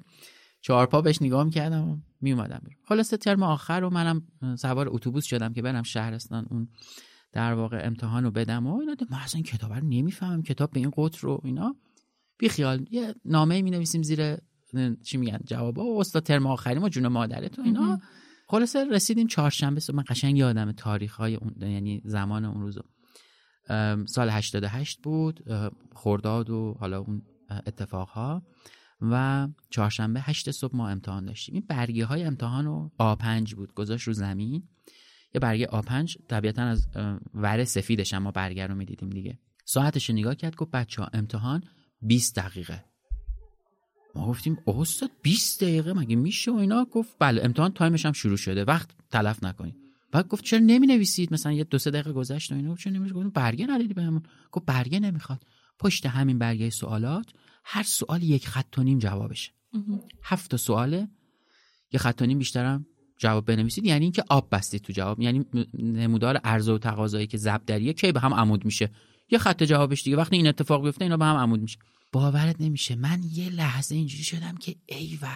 S1: چهار پا بهش نگاه می‌کردم و میومدم خلاصه ترم آخر رو منم سوار اتوبوس شدم که برم شهرستان اون در واقع امتحان رو بدم و اینا من اصلا کتاب رو نمی‌فهمم. کتاب به این قطر رو اینا. بی خیال یه نامه می نویسیم زیر چی میگن؟ جوابا. و استاد ترم آخری ما جون مادرت و اینا. خلاصه رسیدیم چهارشنبه من قشنگ یادم تاریخ های اون یعنی زمان اون روزو. سال 88 بود. خرداد و حالا اون اتفاق ها و چهارشنبه هشت صبح ما امتحان داشتیم. این برگه های امتحان رو آ5 بود. گذاشت رو زمین. یه برگه آ5 طبیعتا از ور سفیدش ما برگه رو می‌دیدیم دیگه. ساعتش نگاه کرد گفت بچه ها امتحان 20 دقیقه. ما گفتیم استاد 20 دقیقه مگه میشه و اینا؟ گفت بله امتحان تایمش هم شروع شده. وقت تلف نکنید. بعد گفت چرا نمی نویسید مثلا یه دو سه دقیقه گذشت و اینا. چرا نمی گفتم برگه ندیدی بهمون. گفت برگه نمی‌خواد. پشت همین برگه سوالات هر سوال یک خط و نیم جوابشه هفت تا سواله. یه خط و نیم بیشترم جواب بنویسید. یعنی اینکه آب بستید تو جواب. یعنی نمودار عرضه و تقاضایی که ضرب دریه کی به هم عمود میشه. یه خط جوابش دیگه. وقتی این اتفاق بیفته اینا به هم عمود میشه. باورت نمیشه. من یه لحظه اینجوری شدم که ای و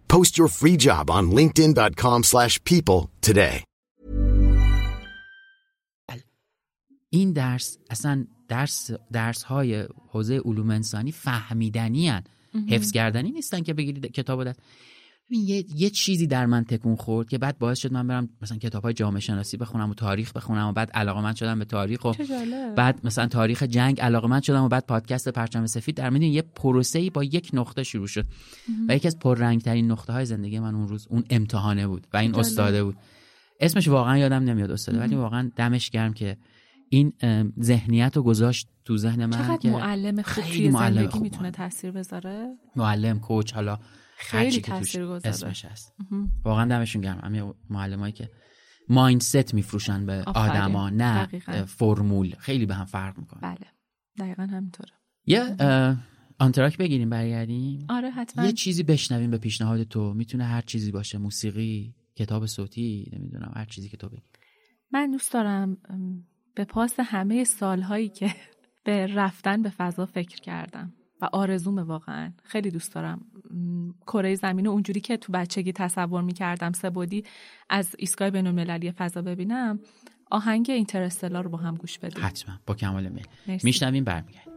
S4: Post your free job on linkedin.com/people slash people today.
S1: این درس اصلا درس درس های حوزه علوم انسانی فهمیدنی هن. حفظ کردنی نیستن که بگیرید کتاب دست ببین، یه،, یه چیزی در من تکون خورد که بعد باعث شد من برم مثلا کتاب های جامعه شناسی بخونم و تاریخ بخونم و بعد علاقه من شدم به تاریخ و. بعد مثلا تاریخ جنگ علاقه من شدم و بعد پادکست پرچم سفید در می‌دونی یه پروسه ای با یک نقطه شروع شد و یکی از پررنگ ترین نقطه های زندگی من اون روز اون امتحانه بود و این. استاده بود اسمش واقعا یادم نمیاد استاده ولی واقعا دمش گرم که این ذهنیت رو گذاشت تو ذهن من
S2: چقدر
S1: که
S2: معلم خوب توی
S1: معلم
S2: زندگی
S1: خوب
S2: می‌تونه. تاثیر بذاره
S1: معلم کوچ حالا
S2: خیلی.
S1: اسمش هست. واقعا دمشون گرم. همه معلمایی که مایندست میفروشن به. آدما نه
S2: دقیقاً.
S1: فرمول. خیلی به هم فرق می‌کنه.
S2: بله. دقیقا همینطوره.
S1: یه آنتراک بگیریم برگردیم.
S2: آره حتما.
S1: یه چیزی بشنویم به پیشنهاد تو. می‌تونه هر چیزی باشه. موسیقی کتاب صوتی نمی‌دونم هر چیزی که تو بگی.
S2: من دوست دارم به پاس همه سالهایی که به رفتن به فضا فکر کردم. و آرزوم واقعا. خیلی دوست دارم. کره زمین اونجوری که تو بچگی تصور می‌کردم سبودی از ایستگاه بین المللی فضا ببینم آهنگ اینترستلا رو با هم گوش بدیم.
S1: حتما. با کمال میل. میشنویم برمیگردیم.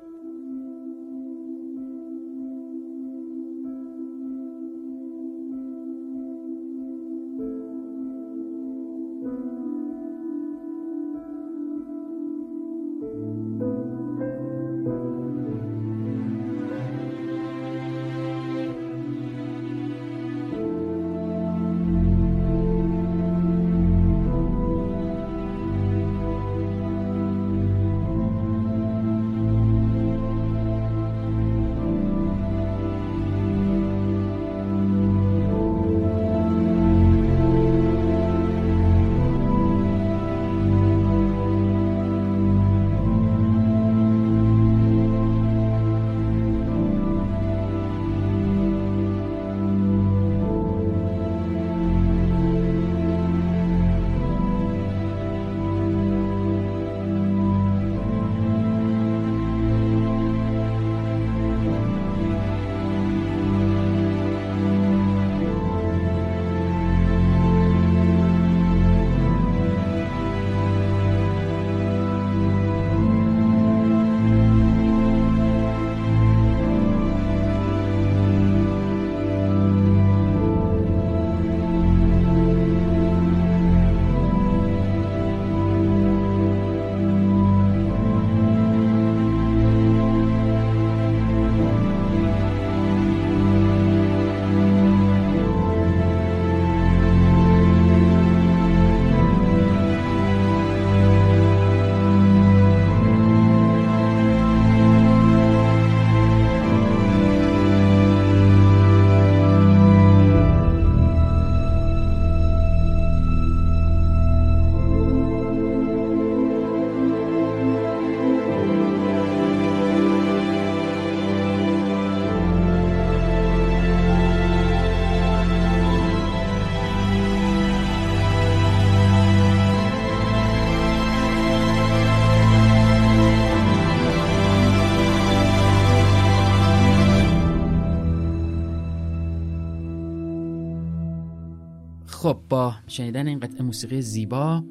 S1: شنیدن این قطعه موسیقی زیبا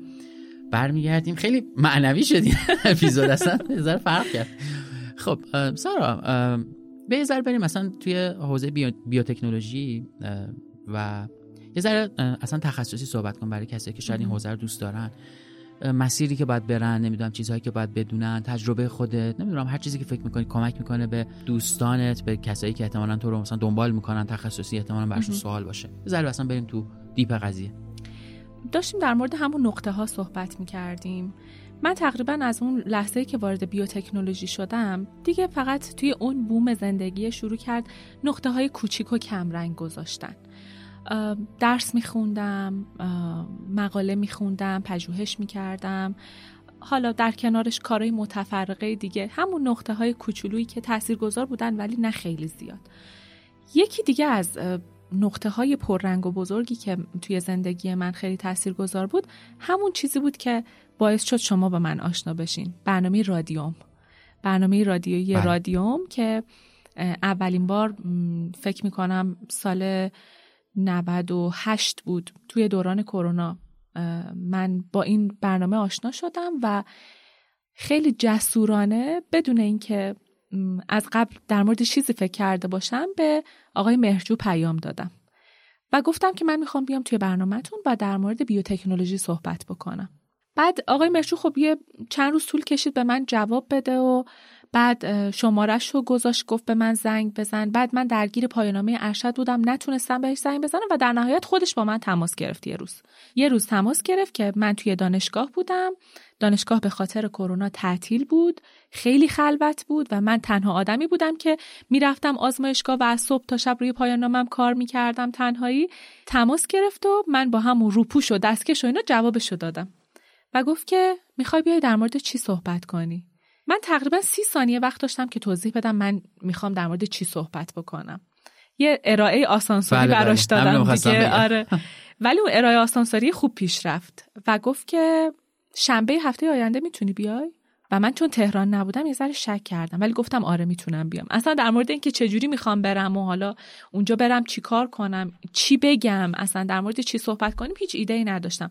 S1: برمیگردیم. خیلی معنوی شدیم اپیزود اصلا یه فرق کرد. خب سارا به یه ذره بریم مثلا توی حوزه بیو... بیوتکنولوژی و یه ذره اصلا تخصصی صحبت کن برای کسی که شاید این حوزه رو دوست دارن. مسیری که باید برن نمی‌دونم چیزهایی که باید بدونن تجربه خودت نمی‌دونم هر چیزی که فکر می‌کنی کمک می‌کنه به دوستانت به کسایی که احتمالا تو رو مثلا دنبال می‌کنن تخصصی احتمالا براشون سوال باشه. ذره اصلا بریم تو دیپ قضیه.
S2: داشتیم در مورد همون نقطه ها صحبت می‌کردیم. من تقریبا از اون لحظه که وارد بیوتکنولوژی شدم دیگه فقط توی اون بوم زندگی شروع کرد نقطه های کوچیک و کمرنگ گذاشتن. درس میخوندم مقاله میخوندم پژوهش می‌کردم. حالا در کنارش کارهای متفرقه دیگه همون نقطه های کوچولویی که تاثیرگذار بودن ولی نه خیلی زیاد. یکی دیگه از نقطه های پررنگ و بزرگی که توی زندگی من خیلی تاثیرگذار بود همون چیزی بود که باعث شد شما با من آشنا بشین. برنامه رادیوم. برنامه رادیویی بله. رادیوم که اولین بار فکر می‌کنم سال 98 بود. توی دوران کرونا من با این برنامه آشنا شدم و خیلی جسورانه بدون اینکه از قبل در مورد چیزی فکر کرده باشم به آقای مهرجو پیام دادم. و گفتم که من می‌خوام بیام توی برنامهتون و در مورد بیوتکنولوژی صحبت بکنم. بعد آقای مهرجو خب یه چند روز طول کشید به من جواب بده و بعد شمارش رو گذاشت گفت به من زنگ بزن. بعد من درگیر پایانامه ارشد بودم. نتونستم بهش زنگ بزنم و در نهایت خودش با من تماس گرفت یه روز. یه روز تماس گرفت که من توی دانشگاه بودم. دانشگاه به خاطر کرونا تعطیل بود. خیلی خلوت بود و من تنها آدمی بودم که می‌رفتم آزمایشگاه و از صبح تا شب روی پایان کار می‌کردم تنهایی. تماس گرفت و من با همون روپوش و دستکش و اینا جوابشو دادم. و گفت که می‌خوای بیای در مورد چی صحبت کنی؟ من تقریبا سی ثانیه وقت داشتم که توضیح بدم من می‌خوام در مورد چی صحبت بکنم. یه ارائه آسانسوری بله, بله. براش دادم دیگه. آره. ولی اون ارائه آسانسوری خوب پیش رفت و گفت که شنبه هفته آینده می‌تونی بیای؟ و من چون تهران نبودم یه ذره شک کردم. ولی گفتم آره می‌تونم بیام. اصلا در مورد اینکه چجوری می‌خوام برم و حالا اونجا برم چی کار کنم چی بگم اصلا در مورد چی صحبت کنیم هیچ ایده ای نداشتم.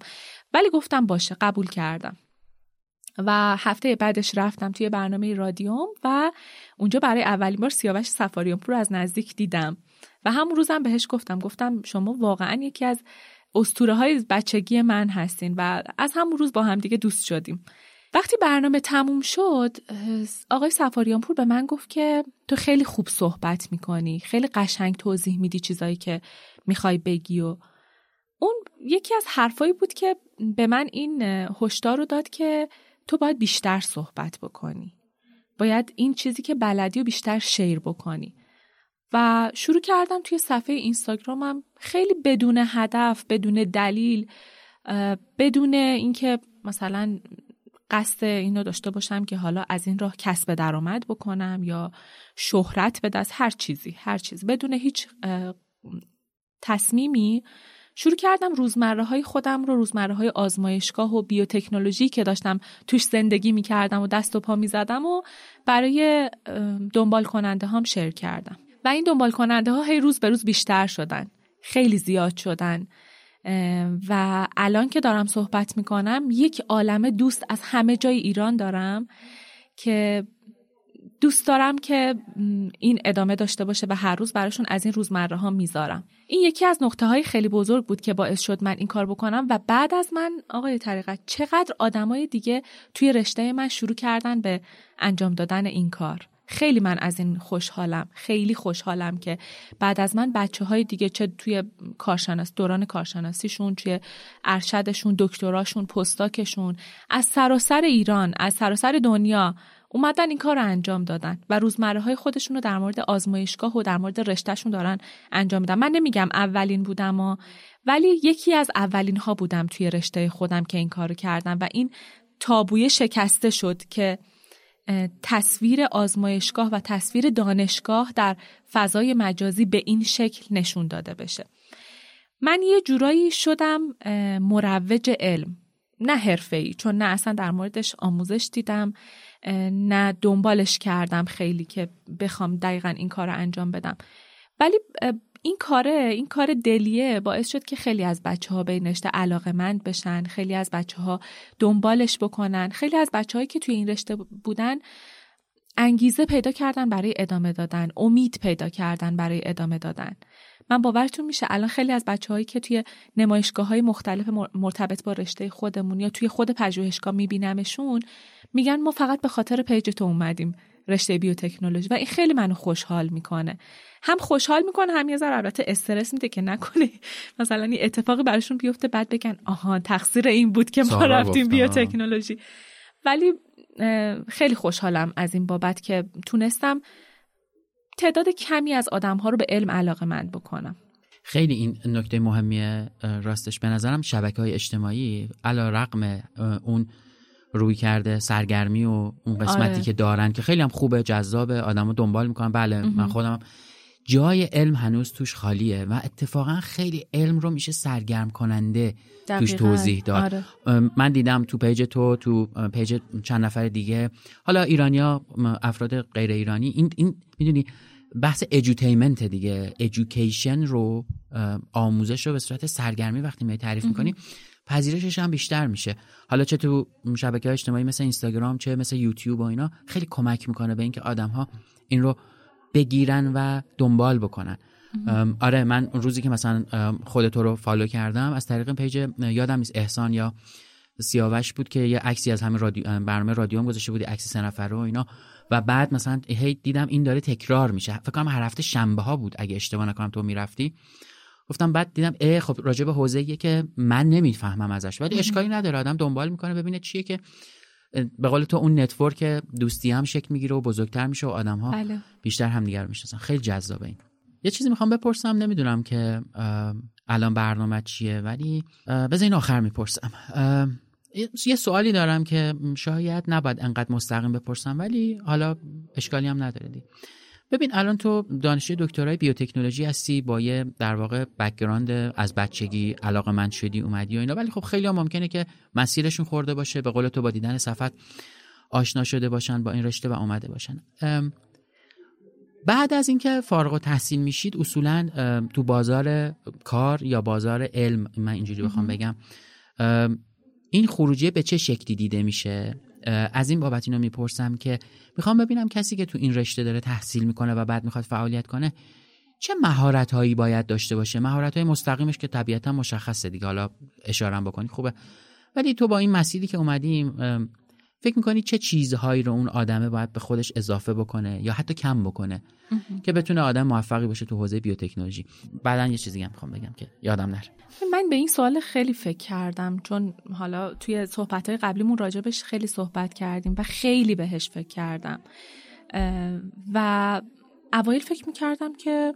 S2: ولی گفتم باشه قبول کردم. و هفته بعدش رفتم توی برنامه رادیوم و اونجا برای اولین بار سیاوش سفاریان پور از نزدیک دیدم. و همون روزم بهش گفتم گفتم شما واقعا یکی از استوره های بچگی من هستین و از همون روز با هم دیگه دوست شدیم. وقتی برنامه تموم شد آقای سفاریان پور به من گفت که تو خیلی خوب صحبت می‌کنی خیلی قشنگ توضیح میدی چیزایی که می‌خوای بگی و اون یکی از حرفایی بود که به من این هشدار رو داد که تو باید بیشتر صحبت بکنی. باید این چیزی که بلدی و بیشتر شیر بکنی. و شروع کردم توی صفحه اینستاگرامم خیلی بدون هدف بدون دلیل بدون اینکه مثلا قصد اینو داشته باشم که حالا از این راه کسب درآمد بکنم یا شهرت به دست هر چیزی هر چیز بدون هیچ تصمیمی شروع کردم روزمره های خودم رو روزمره های آزمایشگاه و بیوتکنولوژی که داشتم توش زندگی می کردم و دست و پا می زدم و برای دنبال کننده هم شیر کردم. و این دنبال کننده ها هی روز به روز بیشتر شدن خیلی زیاد شدن. و الان که دارم صحبت می کنم یک عالم دوست از همه جای ایران دارم که دوست دارم که این ادامه داشته باشه و هر روز براشون از این روزمره ها می‌ذارم. این یکی از نقطه های خیلی بزرگ بود که باعث شد من این کار بکنم و بعد از من آقای طریقت چقدر آدمای دیگه توی رشته من شروع کردن به انجام دادن این کار. خیلی من از این خوشحالم خیلی خوشحالم که بعد از من بچه های دیگه چه توی کارشناس دوران کارشناسیشون توی ارشدشون دکتراشون پستاکشون از سراسر ایران از سراسر دنیا اومدن این کار رو انجام دادن و روزمره های خودشون رو در مورد آزمایشگاه و در مورد رشتهشون دارن انجام میدن. من نمیگم اولین بودم و ولی یکی از اولین ها بودم توی رشته خودم که این کارو کردم و این تابوی شکسته شد که تصویر آزمایشگاه و تصویر دانشگاه در فضای مجازی به این شکل نشون داده بشه. من یه جورایی شدم مروج علم. نه حرفه‌ای چون نه اصلا در موردش آموزش دیدم. نه دنبالش کردم خیلی که بخوام دقیقا این کار رو انجام بدم. ولی این کاره این کار دلیه باعث شد که خیلی از بچه ها به این رشته علاقه مند بشن خیلی از بچه ها دنبالش بکنن. خیلی از بچه هایی که توی این رشته بودن انگیزه پیدا کردن برای ادامه دادن امید پیدا کردن برای ادامه دادن. من باورتون میشه الان خیلی از بچههایی که توی نمایشگاه های مختلف مرتبط با رشته خودمون یا توی خود پژوهشگاه میبینمشون میگن ما فقط به خاطر پیج تو اومدیم رشته بیوتکنولوژی. و این خیلی منو خوشحال می‌کنه. هم خوشحال می‌کنه هم یه ذره البته استرس میده که نکنه مثلا این اتفاقی براشون بیفته بعد بگن آها تقصیر این بود که ما رفتیم بیوتکنولوژی. ولی خیلی خوشحالم از این بابت که تونستم تعداد کمی از آدم ها رو به علم علاقه مند بکنم.
S1: خیلی این نکته مهمیه راستش. به نظرم شبکه های اجتماعی علا رقم اون روی کرده سرگرمی و اون قسمتی آره. که دارن که خیلی هم خوبه جذابه آدمو دنبال می‌کنن. بله من خودم جای علم هنوز توش خالیه و اتفاقا خیلی علم رو میشه سرگرم کننده توش توضیح داد. آره. من دیدم تو page تو تو page چند نفر دیگه. حالا ایرانیا افراد غیر ایرانی این این می‌دونی بحث edutainment دیگه. education رو آموزش رو به صورت سرگرمی وقتی می تعریف می‌کنی پذیرشش هم بیشتر میشه. حالا چه تو شبکه های اجتماعی مثل اینستاگرام چه مثل یوتیوب و اینا خیلی کمک می‌کنه به اینکه آدم ها این رو بگیرن و دنبال بکنن. آره من اون روزی که مثلا خودتو رو follow کردم از طریق page یادم نیست احسان یا سیاوش بود که یه عکسی از همین رادیو برنامه رادیو هم گذاشته بودی عکس سه نفره و اینا. و بعد مثلا هی دیدم این داره تکرار میشه. فکر کنم هر هفته شنبه ها بود اگه اشتباه نکنم تو می‌رفتی. گفتم بعد دیدم ای خب راجع به حوزه که من نمی‌فهمم ازش ولی اشکالی نداره. آدم دنبال می‌کنه ببینه چیه که به قول تو اون network دوستی هم شکل می‌گیره و بزرگتر میشه و آدم ها بله. بیشتر همدیگر می‌شناسن. خیلی جذابه این. یه چیزی می‌خوام بپرسم نمی‌دونم که الان برنامه چیه ولی بذار این آخر می‌پرسم. یه سوالی دارم که شاید نباید انقدر مستقیم بپرسم ولی حالا اشکالی هم نداره ببین الان تو دانشجوی دکترای بیوتکنولوژی هستی با یه در واقع background از بچگی علاقه مند شدی اومدی و اینا. ولی خب خیلیا هم ممکنه که مسیرشون خورده باشه به قول تو با دیدن صفت آشنا شده باشن با این رشته و اومده باشن. بعد از اینکه فارغ تحصیل میشید اصولا تو بازار کار یا بازار علم من اینجوری بخوام بگم این خروجی به چه شکلی دیده میشه؟ از این بابت اینو می‌پرسم که می‌خوام ببینم کسی که تو این رشته داره تحصیل می‌کنه و بعد می‌خواد فعالیت کنه چه مهارت هایی باید داشته باشه؟ مهارت های مستقیمش که طبیعتا مشخصه دیگه. حالا اشاره بکنی خوبه. ولی تو با این مسیری که اومدیم فکر می‌کنی چه چیزهایی رو اون آدمه باید به خودش اضافه بکنه یا حتی کم بکنه که بتونه آدم موفقی باشه تو حوزه بیوتکنولوژی؟ بعدا یه چیزی هم می‌خوام بگم که یادم نره.
S2: من به این سوال خیلی فکر کردم چون حالا توی صحبت های قبلیمون راجبش خیلی صحبت کردیم و خیلی بهش فکر کردم. و اوایل فکر می‌کردم که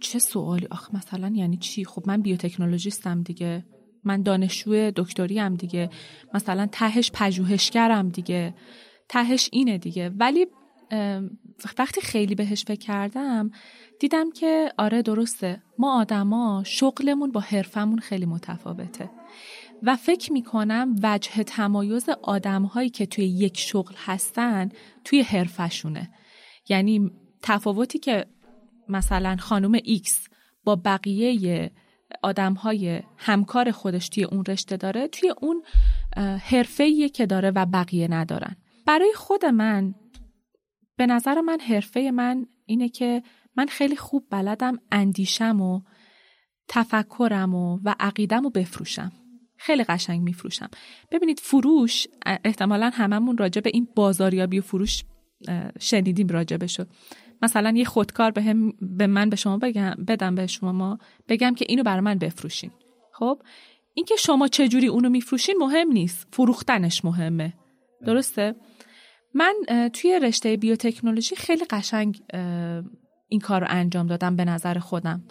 S2: چه سوالی؟ آخ مثلا یعنی چی؟ خب من بیوتکنولوژیستم دیگه. من دانشجو دکتری هم دیگه. مثلا تهش پژوهشگرم دیگه. تهش اینه دیگه. ولی وقتی خیلی بهش فکر کردم دیدم که آره درسته. ما آدما شغلمون با حرفه‌مون خیلی متفاوته. و فکر می‌کنم وجه تمایز آدمهایی که توی یک شغل هستن توی حرفه‌شونه. یعنی تفاوتی که مثلا خانم ایکس با بقیه آدم های همکار خودش توی اون رشته داره توی اون حرفه که داره و بقیه ندارن. برای خود من به نظر من حرفه من اینه که من خیلی خوب بلدم اندیشم و تفکرم و, و عقیدم و بفروشم. خیلی قشنگ میفروشم. ببینید فروش احتمالا هممون راجع به این بازاریابی و فروش شنیدیم راجع شد مثلا یه خودکار به, هم به من به شما بگم بدم به شما بگم که اینو برای من بفروشین. خب؟ اینکه شما چجوری اونو میفروشین مهم نیست. فروختنش مهمه. درسته؟ من توی رشته بیوتکنولوژی خیلی قشنگ این کار رو انجام دادم به نظر خودم.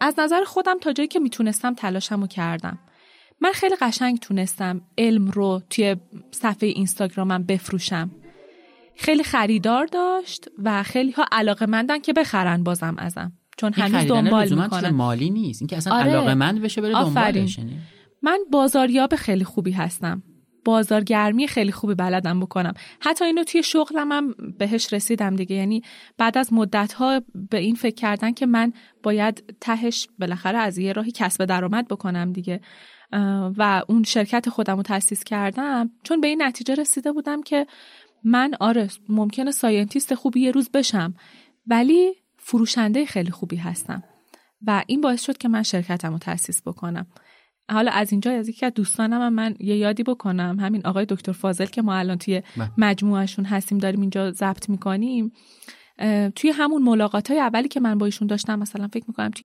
S2: از نظر خودم تا جایی که می‌تونستم تلاشم رو کردم. من خیلی قشنگ تونستم علم رو توی صفحه اینستاگرامم بفروشم. خیلی خریدار داشت و خیلی ها علاقه مندن که بخرن بازم ازم. چون هنوز دنبال می‌کنن.
S1: مالی نیست؟ اینکه اصلا آره. علاقه مند بشه بره دنبالش یعنی.
S2: من بازاریاب خیلی خوبی هستم. بازارگرمی خیلی خوبی بلدم بکنم. حتی اینو توی شغلم هم بهش رسیدم دیگه. یعنی بعد از مدت ها به این فکر کردن که من باید تهش بالاخره از یه راهی کسب درآمد بکنم دیگه. و اون شرکت خودم رو تاسیس کردم. چون به این نتیجه رسیده بودم که من آره ممکنه scientist خوبی یه روز بشم ولی فروشنده خیلی خوبی هستم. و این باعث شد که من شرکتم رو تأسیس بکنم. حالا از اینجا از یکی از دوستانم هم من یه یادی بکنم. همین آقای دکتر فاضل که ما الان توی مجموعهشون هستیم داریم اینجا ضبط می‌کنیم. توی همون ملاقات های اولی که من با ایشون داشتم مثلا فکر می‌کنم توی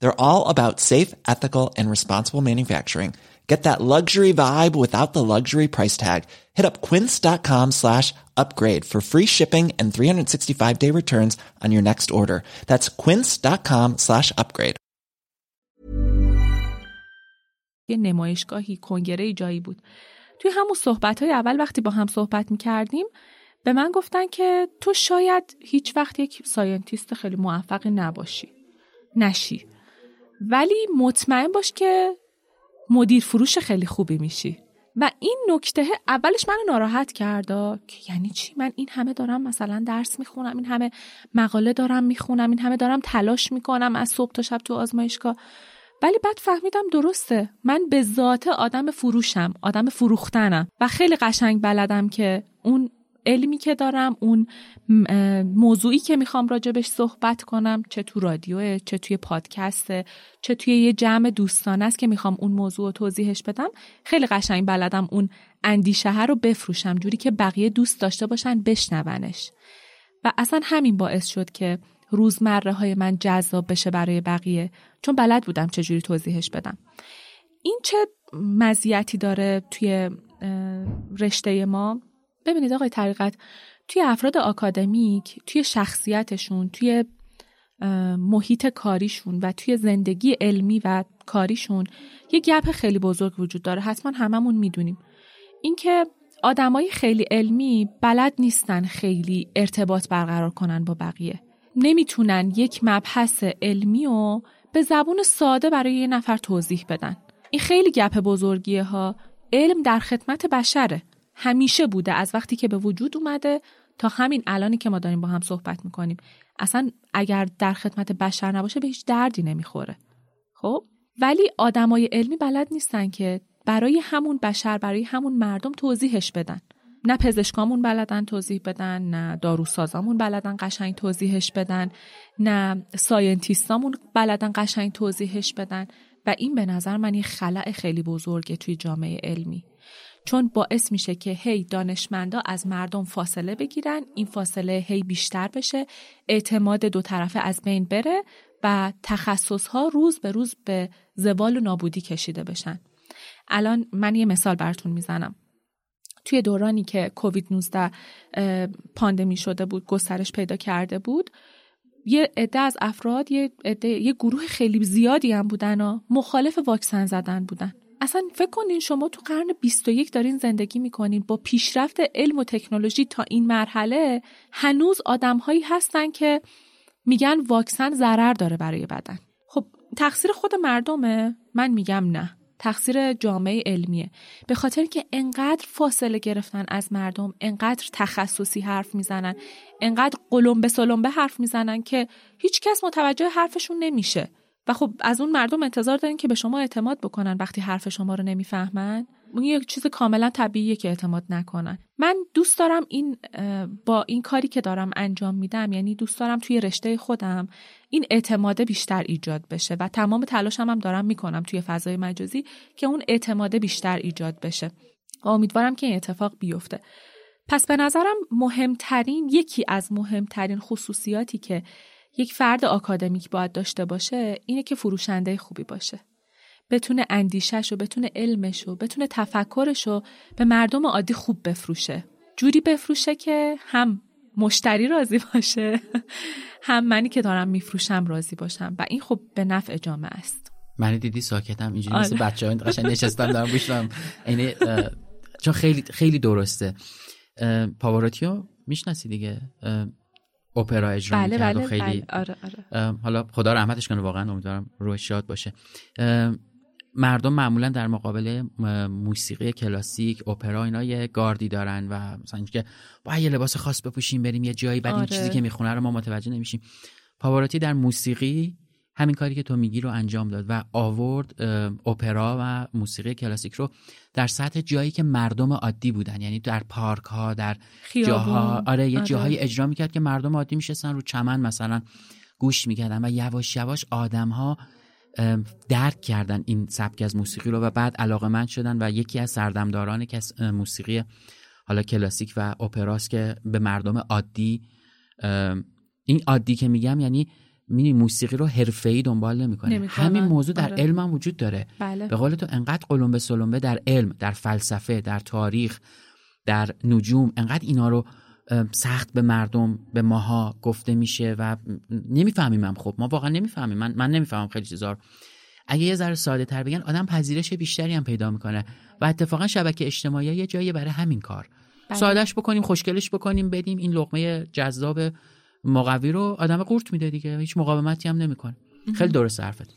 S5: They're all about safe, ethical, and responsible manufacturing. Get that luxury vibe without the luxury price tag. Hit up quince.com slash upgrade for free shipping and 365 day returns on your next order. That's quince.com slash upgrade.
S2: یه نمایشگاهی کنگره جایی بود. توی همون صحبت های اول وقتی با هم صحبت می کردیم به من گفتن که تو شاید هیچ وقت یک ساینتیست خیلی موفقی نباشی. نشی. ولی مطمئن باش که مدیر فروش خیلی خوبی میشی. و این نکته اولش منو ناراحت کرد که یعنی چی؟ من این همه دارم مثلا درس می‌خونم این همه مقاله دارم می‌خونم این همه دارم تلاش می‌کنم از صبح تا شب تو آزمایشگاه. ولی بعد فهمیدم درسته. من به ذات آدم فروشم آدم فروختنم. و خیلی قشنگ بلدم که اون علمی که دارم اون موضوعی که می‌خوام راجبش صحبت کنم چه تو رادیوه چه توی پادکسته چه توی یه جمع دوستانه است که می‌خوام اون موضوع رو توضیحش بدم. خیلی قشنگ بلدم اون اندیشه رو بفروشم جوری که بقیه دوست داشته باشن بشنونش. و اصلا همین باعث شد که روزمره های من جذاب بشه برای بقیه چون بلد بودم چجوری توضیحش بدم. این چه مزیتی داره توی رشته ما؟ ببینید آقای طریقت توی افراد آکادمیک توی شخصیتشون توی محیط کاریشون و توی زندگی علمی و کاریشون یه گپ خیلی بزرگ وجود داره. حتما هممون می‌دونیم. اینکه آدمای خیلی علمی بلد نیستن خیلی ارتباط برقرار کنن با بقیه. نمی‌تونن یک مبحث علمی رو به زبون ساده برای یه نفر توضیح بدن. این خیلی گپ بزرگیه ها. علم در خدمت بشره. همیشه بوده. از وقتی که به وجود اومده تا همین الانی که ما داریم با هم صحبت می‌کنیم. اصلا اگر در خدمت بشر نباشه به هیچ دردی نمی‌خوره. خب؟ ولی آدمای علمی بلد نیستن که برای همون بشر برای همون مردم توضیحش بدن. نه پزشکامون بلدن توضیح بدن نه داروسازامون بلدن قشنگ توضیحش بدن نه ساینتیستامون بلدن قشنگ توضیحش بدن. و این به نظر من یه خلع خیلی بزرگه توی جامعه علمی. چون باعث میشه که هی دانشمندا از مردم فاصله بگیرن این فاصله هی بیشتر بشه اعتماد دو طرفه از بین بره و تخصص ها روز به روز به زوال و نابودی کشیده بشن. الان من یه مثال براتون می‌زنم. توی دورانی که کووید 19 پاندمی شده بود گسترش پیدا کرده بود یه عده از افراد یه یه گروه خیلی زیادی هم بودن و مخالف واکسن زدن بودن. اصلا فکر کنین شما تو قرن 21 دارین زندگی می‌کنین. با پیشرفت علم و تکنولوژی تا این مرحله هنوز آدمهایی هستن که میگن واکسن ضرر داره برای بدن. خب تقصیر خود مردمه؟ من میگم نه. تقصیر جامعه علمیه. به خاطر که انقدر فاصله گرفتن از مردم انقدر تخصصی حرف می‌زنن انقدر قلم به سلم به حرف می‌زنن که هیچ کس متوجه حرفشون نمیشه. و خب از اون مردم انتظار دارین که به شما اعتماد بکنن وقتی حرف شما رو نمی‌فهمن. یک چیز کاملا طبیعیه که اعتماد نکنن. من دوست دارم این با این کاری که دارم انجام میدم یعنی دوست دارم توی رشته خودم این اعتماد بیشتر ایجاد بشه و تمام تلاشم هم دارم می‌کنم توی فضای مجازی که اون اعتماد بیشتر ایجاد بشه. و امیدوارم که این اتفاق بیفته. پس به نظرم مهمترین یکی از مهمترین خصوصیاتی که یک فرد آکادمیک باید داشته باشه اینه که فروشنده خوبی باشه. بتونه اندیشش و بتونه علمش و بتونه تفکرش رو به مردم عادی خوب بفروشه. جوری بفروشه که هم مشتری راضی باشه هم منی که دارم میفروشم راضی باشم. و این خب به نفع جامعه است.
S1: من دیدی ساکتم؟ اینجوری مثل آره. بچه ها قشنگ نشستم دارم گوش یعنی چون خیلی خیلی درسته. پاواروتی رو می‌شناسی دیگه؟ اپرا اجرا بله بله و خیلی بله. آره آره. حالا خدا رحمتش کنه واقعا امیدوارم روح شاد باشه مردم معمولا در مقابل موسیقی کلاسیک اپرا اینا یه گاردی دارن و مثلا اینکه با یه لباس خاص بپوشیم بریم یه جایی بعد این چیزی آره. که می‌خونه رو ما متوجه نمیشیم پاواروتی در موسیقی همین کاری که تو میگی رو انجام داد و آورد اپرا و موسیقی کلاسیک رو در سطح جایی که مردم عادی بودن. یعنی در پارک ها در جاها. آره یه آره. جاهای اجرا می‌کرد که مردم عادی میشستن رو چمن مثلا گوش می‌کردن و یواش یواش آدم ها درک کردن این سبک از موسیقی رو و بعد علاقه من شدن و یکی از سردمداران که موسیقی حالا کلاسیک و اپراست که به مردم عادی این عادی که میگم یعنی مینی موسیقی رو حرفه‌ای دنبال نمی‌کنه همین موضوع در آره. علم هم وجود داره.
S2: بله.
S1: به قول تو انقدر قلمبه سلمبه در علم در فلسفه در تاریخ در نجوم انقدر اینا رو سخت به مردم به ماها گفته میشه و نمی‌فهمیم هم. خب ما واقعا نمی‌فهمیم. من من نمی‌فهمم خیلی چیزا اگه یه ذره ساده تر بگن آدم پذیرش بیشتری هم پیدا می‌کنه و اتفاقا شبکه اجتماعی یه جایی برای همین کار. بله. سادهش بکنیم خوشگلش بکنیم بدیم این لقمه جذاب مقوی رو آدم قورت میده دیگه. هیچ مقاومتی هم نمی‌کنه. خیلی درست حرفت.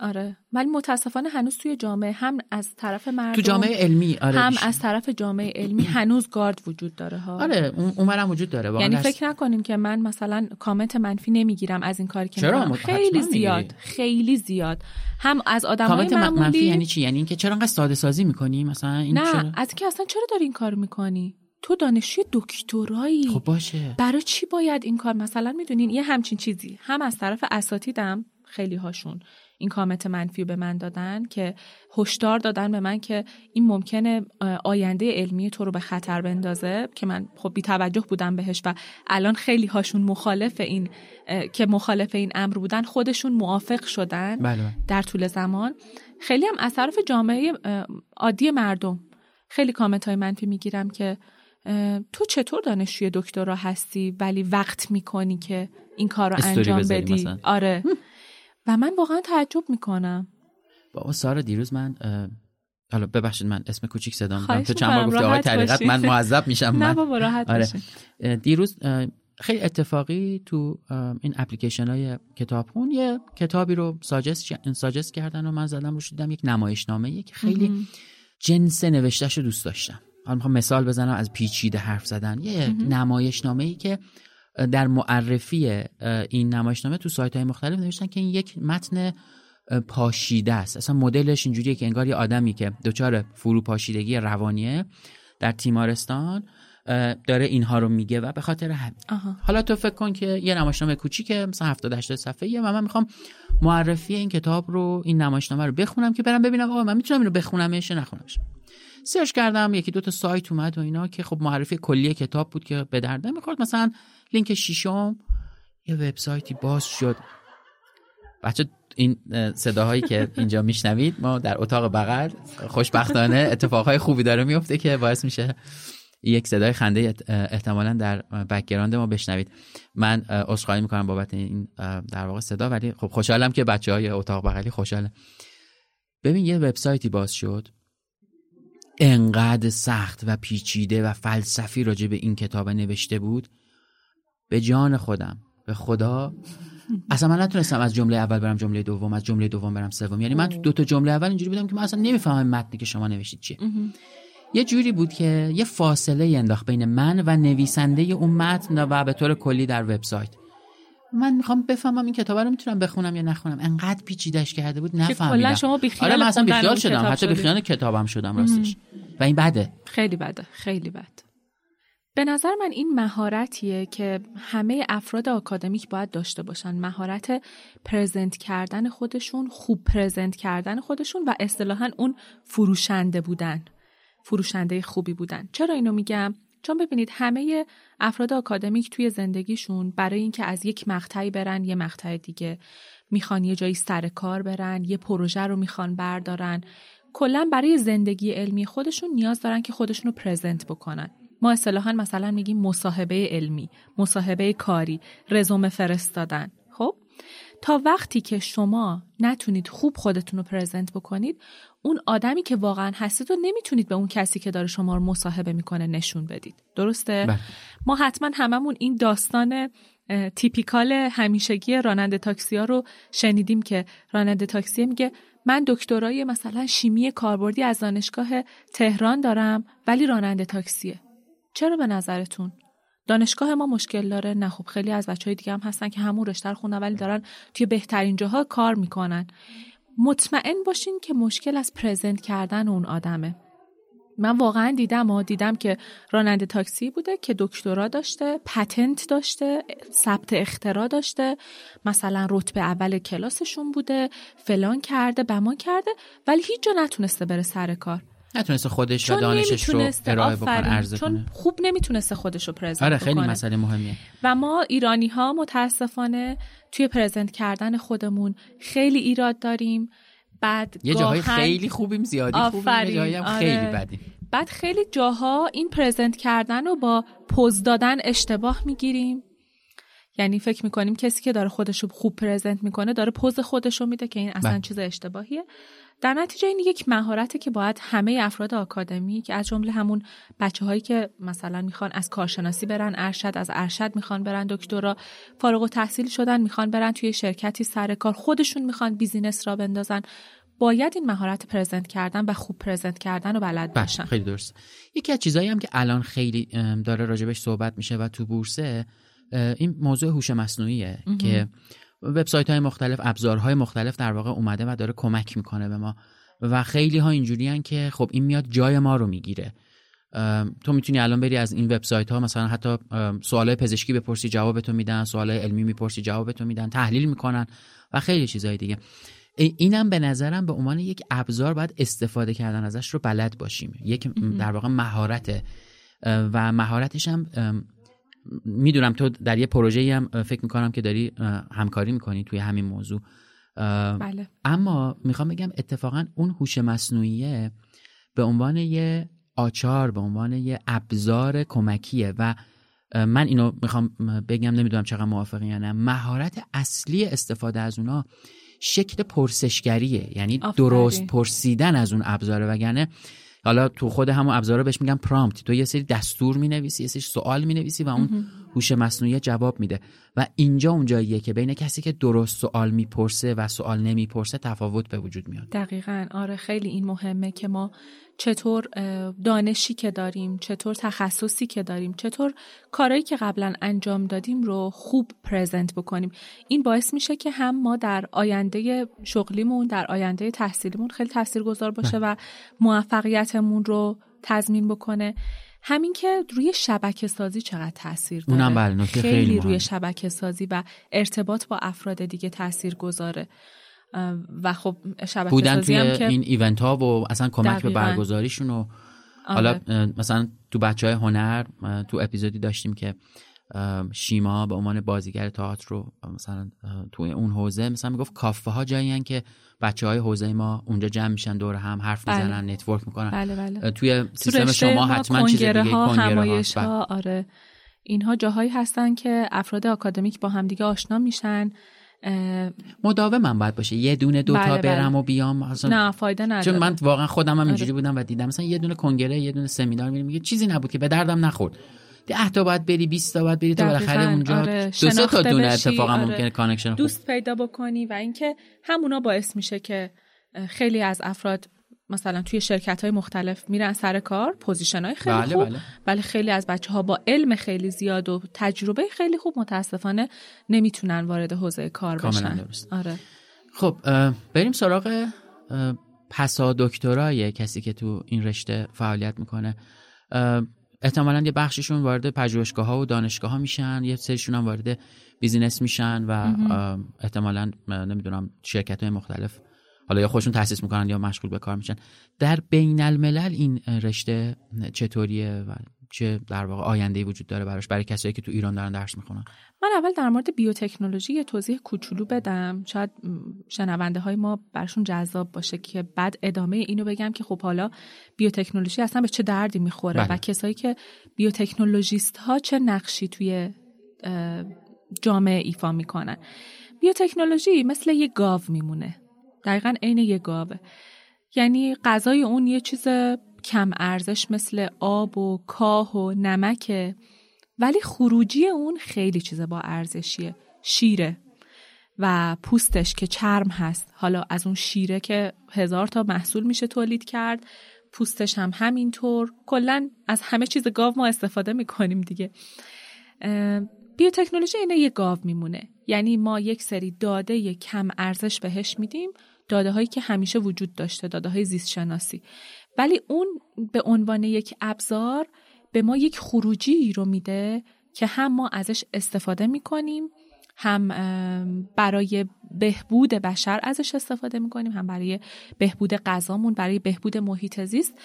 S2: آره. ولی متاسفانه هنوز توی جامعه هم از طرف مردم
S1: تو جامعه علمی آره
S2: هم از طرف جامعه علمی هنوز گارد وجود داره ها.
S1: آره اون هم وجود داره
S2: یعنی فکر نکنیم که من مثلا کامنت منفی نمی‌گیرم از این کاری که
S1: چرا؟
S2: خیلی زیاد خیلی زیاد. هم از آدمای معمولی
S1: منفی یعنی چی؟ یعنی اینکه چرا انقدر ساده سازی می‌کنی؟ مثلا این
S2: نه
S1: چرا؟
S2: از که اصلا چرا داری این کار می‌کنی؟ تو دانشجوی دکترایی.
S1: خب باشه.
S2: برای چی باید این کار؟ مثلا می‌دونین یه همچین چیزی. هم از طرف اساتیدم خیلی هاشون این کامنت منفی به من دادن که هشدار دادن به من که این ممکنه آینده علمی تو رو به خطر بندازه که من خب بی توجه بودم بهش و الان خیلی هاشون مخالف این که مخالف این امر بودن خودشون موافق شدن
S1: بله.
S2: در طول زمان. خیلی هم از طرف جامعه عادی مردم خیلی کامنت های منفی می‌گیرم که تو چطور دانشجوی دکترا هستی ولی وقت می‌کنی که این کار رو انجام بدی؟ آره. و من واقعا تعجب می‌کنم.
S1: بابا سارا دیروز من حالا ببخشید من اسم کوچیک صدا می‌کنم. تو چند بار گفتی آقای طریقت من معذب میشم
S2: نه بابا راحت آره.
S1: دیروز خیلی اتفاقی تو این اپلیکیشن های کتابخون یه کتابی رو ساجست, ساجست کردن و من زدم رو شدم یک نمایشنامه که خیلی جنس نوشتهش رو دوست داشتم. حالا می‌خوام مثال بزنم از پیچیده حرف زدن. یه نمایشنامه ای که در معرفی این نمایشنامه تو سایت های مختلف نوشتن که این یک متن پاشیده است. اصلا مدلش اینجوریه که انگار یه آدمی که دچار فروپاشیدگی روانیه در تیمارستان داره اینها رو میگه و به خاطر همین حالا تو فکر کن که یه نمایشنامه کوچیکه مثلا 70 80 صفحه‌ایه و من می‌خوام معرفی این کتاب رو این نمایشنامه رو بخونم که برم ببینم آقا من می‌تونم اینو بخونمش نخونمش سرچ کردم یکی دو تا سایت اومد و اینا که خب معرفی کلی کتاب بود که به درد نمی‌خورد. مثلا لینک ششم یه وبسایتی باز شد. بچه این صداهایی که اینجا میشنوید ما در اتاق بغل خوشبختانه اتفاقهای خوبی داره میفته که باعث میشه یک صدای خنده احتمالا در background ما بشنوید. من عذرخواهی می‌کنم بابت این در واقع صدا ولی خب خوشحالم که بچه های اتاق بغلی خوشحاله. ببین یه وبسایتی باز شد. انقدر سخت و پیچیده و فلسفی راجع به این کتاب نوشته بود؟ به جان خودم به خدا. اصلا من نتونستم از جمله اول برم جمله دوم از جمله دوم برم سوم. یعنی من تو دو تا جمله اول اینجوری بودم که من اصلا نمی‌فهمم متنی که شما نوشتید چیه. یه جوری بود که یه فاصله انداخت بین من و نویسنده اون متن و به طور کلی در وبسایت. من می‌خوام بفهمم این کتاب رو می‌تونم بخونم یا نخونم. انقدر پیچیدش کرده بود نفهمیدم.
S2: کلا شما بیخیال
S1: آره من اصلا بیخیال شدم.
S2: کتاب
S1: حتی. بیخیال کتابم شدم راستش. و این بده.
S2: خیلی بده خیلی بد به نظر من این مهارتیه که همه افراد آکادمیک باید داشته باشن. مهارت پرزنت کردن خودشون خوب پرزنت کردن خودشون و اصطلاحا اون فروشنده بودن. فروشنده خوبی بودن. چرا اینو میگم؟ چون ببینید همه افراد آکادمیک توی زندگیشون برای اینکه از یک مقطعی برن یه مقطع دیگه. می‌خوان یه جایی سر کار برن یه پروژه رو می‌خوان بردارن. کلا برای زندگی علمی خودشون نیاز دارن که خودشون رو پرزنت بکنن. ما اصطلاحا مثلا میگیم مصاحبه علمی مصاحبه کاری رزومه فرستادن. خب؟ تا وقتی که شما نتونید خوب خودتون رو پرزنت بکنید اون آدمی که واقعا هستید رو نمی‌تونید به اون کسی که داره شما رو مصاحبه می‌کنه نشون بدید. درسته؟
S1: بله.
S2: ما حتما هممون این داستان تیپیکال همیشگی راننده تاکسی ها رو شنیدیم که راننده تاکسی میگه من دکترای مثلا شیمی کاربردی از دانشگاه تهران دارم ولی راننده تاکسیه. چرا به نظرتون؟ دانشگاه ما مشکل داره. نه خب خیلی از بچه های دیگه هم هستن که همون رشته رو خوندن ولی دارن توی بهترین جاها کار می‌کنن. مطمئن باشین که مشکل از پرزنت کردن اون آدمه. من واقعا دیدم و دیدم که راننده تاکسی بوده که دکترا داشته پتنت داشته ثبت اختراع داشته مثلا رتبه اول کلاسشون بوده فلان کرده بمان کرده ولی هیچ جا نتونسته بره سر کار.
S1: نتونسته خودش و دانشش رو ارائه بکنه. عرضه
S2: چون
S1: کنه
S2: خوب نمی‌تونسته خودش رو پرزنت
S1: آره خیلی
S2: بکنه.
S1: مسئله مهمیه
S2: و ما ایرانی ها متاسفانه توی پرزنت کردن خودمون خیلی ایراد داریم بعد
S1: یه جاهای خیلی خوبیم زیادی خوبیم یه هم
S2: آره.
S1: خیلی بدیم
S2: بعد خیلی جاها این پرزنت کردن رو با پوز دادن اشتباه می‌گیریم یعنی فکر می‌کنیم کسی که داره خودش رو خوب present می‌کنه داره پوز خودش رو میده که این اصلا
S1: بله.
S2: چیز اشتباهیه در نتیجه این یک مهارته که باید همه افراد آکادمی که از جمله همون بچه هایی که مثلا می‌خوان از کارشناسی برن ارشد از ارشد می‌خوان برن دکترا فارغ‌التحصیل شدن می‌خوان برن توی شرکتی سر کار خودشون می‌خوان business راه بندازن. باید این مهارت present کردن و خوب present کردن رو بلد
S1: بله
S2: باشن.
S1: خیلی درست. یکی از چیزایی هم که الان خیلی داره راجبش صحبت میشه و تو بورسه این موضوع هوش مصنوعیه که وبسایت های مختلف ابزارهای مختلف در واقع اومده و داره کمک می‌کنه به ما. و خیلی ها اینجوریان که خب این میاد جای ما رو می‌گیره. تو می‌تونی الان بری از این وبسایت ها مثلا حتی سوال پزشکی بپرسی جوابتو میدن سوال علمی می‌پرسی جوابتو میدن تحلیل می‌کنن و خیلی چیزهای دیگه. ای- اینم به نظرم به عنوان یک ابزار باید استفاده کردن ازش رو بلد باشیم. یک در واقع مهارت و مهارتش هم می‌دونم تو در یه پروژه هم فکر می‌کنم که داری همکاری می‌کنی توی همین موضوع.
S2: بله.
S1: اما می‌خوام بگم اتفاقا اون هوش مصنوعیه به عنوان یه آچار به عنوان یه ابزار کمکیه و من اینو می‌خوام بگم نمی‌دونم چقدر موافقی یا نه. مهارت اصلی استفاده از اونا شکل پرسشگریه یعنی. درست پرسیدن از اون ابزاره وگرنه حالا تو خود همون ابزارا بهش میگن پرامپت تو یه سری دستور می‌نویسی یه سری سوال می‌نویسی و اون هوش مصنوعی جواب میده. و اینجا اونجاییه که بین کسی که درست سوال می‌پرسه و سوال نمی‌پرسه تفاوت به وجود میاد.
S2: دقیقا. آره خیلی این مهمه که ما چطور دانشی که داریم چطور تخصصی که داریم چطور کارهایی که قبلا انجام دادیم رو خوب پرزنت بکنیم. این باعث میشه که هم ما در آینده شغلیمون در آینده تحصیلیمون خیلی تاثیرگذار باشه و موفقیتمون رو تضمین بکنه. همین که روی شبکه سازی چقدر تاثیر داره؟
S1: اونم بله، خیلی
S2: خیلی. روی شبکه سازی و ارتباط با افراد دیگه تاثیر گذاره و خب شبکه
S1: بودن توی
S2: هم که
S1: این ایونت ها و اصلا کمک به. برگزاریشون و حالا
S2: آره.
S1: اه، مثلا تو بچه های هنر تو اپیزودی داشتیم که شیما به عنوان بازیگر تئاتر رو مثلا توی اون حوزه مثلا می‌گفت کافه ها جایی هن که بچه های حوزه ما اونجا جمع میشن دور هم حرف
S2: بله.
S1: می‌زنن network می‌کنن
S2: بله بله
S1: توی
S2: تو
S1: سیستم شما
S2: ما
S1: حتما چیز دیگه
S2: ها
S1: کنگره ها.
S2: همایش
S1: بله.
S2: ها آره اینها جاهایی هستن که افراد آکادمیک با همدیگه آشنا میشن اه،
S1: مداوم هم باید باشه یه دونه دوتا
S2: بله، بله.
S1: برم و بیام اصلا
S2: نه فایده نداره
S1: چون من واقعا خودم هم اینجوری
S2: آره.
S1: بودم و دیدم مثلا یه دونه کنگره یه دونه سمینار میریم میگه چیزی نبود که به دردم نخورد ده تا باید بری 20 تا باید بری تا بالاخره اونجا
S2: آره.
S1: دو سه تا دونه اتفاقا
S2: آره.
S1: ممکنه connection
S2: دوست پیدا بکنی و اینکه همونا باعث میشه که خیلی از افراد مثلا توی شرکت های مختلف میرن سر کار position های خیلی
S1: بله،
S2: خوب
S1: بله.
S2: ولی خیلی از بچه ها با علم خیلی زیاد و تجربه خیلی خوب متاسفانه نمی‌تونن وارد حوزه کار بشن
S1: درست.
S2: آره
S1: خب بریم سراغ پسا دکترای کسی که تو این رشته فعالیت می‌کنه احتمالا یه بخششون وارد پژوهشگاه ها و دانشگاه ها میشن یه سریشون هم وارد بیزینس میشن و احتمالا نمی‌دونم شرکت های مختلف حالا یا خودشون تاسیس می‌کنن یا مشغول به کار میشن. در بین الملل این رشته چطوریه و چه در واقع آینده وجود داره براش؟ برای کسایی که تو ایران دارن درس می‌خونن.
S2: من اول در مورد بیوتکنولوژی یه توضیح کوچولو بدم. شاید شنونده های ما برشون جذاب باشه که بعد ادامه اینو بگم که خب حالا بیوتکنولوژی اصلا به چه دردی می‌خوره
S1: بله.
S2: و کسایی که بیوتکنولوژیست ها چه نقشی توی جامعه ایفا می‌کنن. بیوتکنولوژی مثل یه گاو میمونه. دقیقا عین یه گاوه. یعنی غذای اون یه چیز کم ارزش مثل آب و کاه و نمکه ولی خروجی اون خیلی چیز با ارزشیه. شیره و پوستش که چرم هست. حالا از اون شیره که هزار تا محصول میشه تولید کرد پوستش هم همینطور. کلا از همه چیز گاو ما استفاده می‌کنیم دیگه. بیوتکنولوژی اینه یه گاو میمونه. یعنی ما یک سری داده کم ارزش بهش میدیم داده هایی که همیشه وجود داشته داده های زیست شناسی ولی اون به عنوان یک ابزار به ما یک خروجی رو میده که هم ما ازش استفاده می‌کنیم هم برای بهبود بشر ازش استفاده می‌کنیم هم برای بهبود غذامون برای بهبود محیط زیست.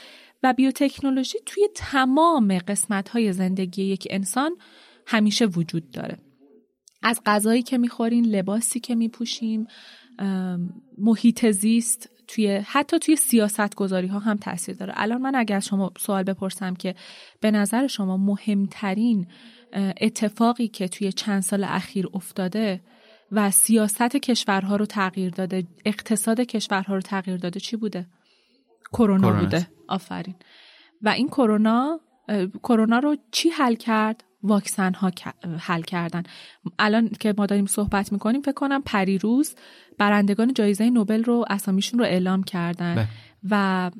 S2: و بیوتکنولوژی توی تمام قسمت های زندگی یک انسان همیشه وجود داره. از غذایی که می‌خوریم لباسی که میپوشیم محیط زیست توی حتی توی سیاست گذاری ها هم تاثیر داره. الان من اگر از شما سوال بپرسم که به نظر شما مهمترین اتفاقی که توی چند سال اخیر افتاده و سیاست کشورها رو تغییر داده اقتصاد کشورها رو تغییر داده چی بوده؟ کرونا بوده. آفرین. و این کرونا کرونا رو چی حل کرد؟ واکسن ها حل کردن. الان که ما داریم صحبت می‌کنیم فکر کنم پریروز برندگان جایزه نوبل رو اسامیشون رو اعلام کردن.
S1: بله.
S2: و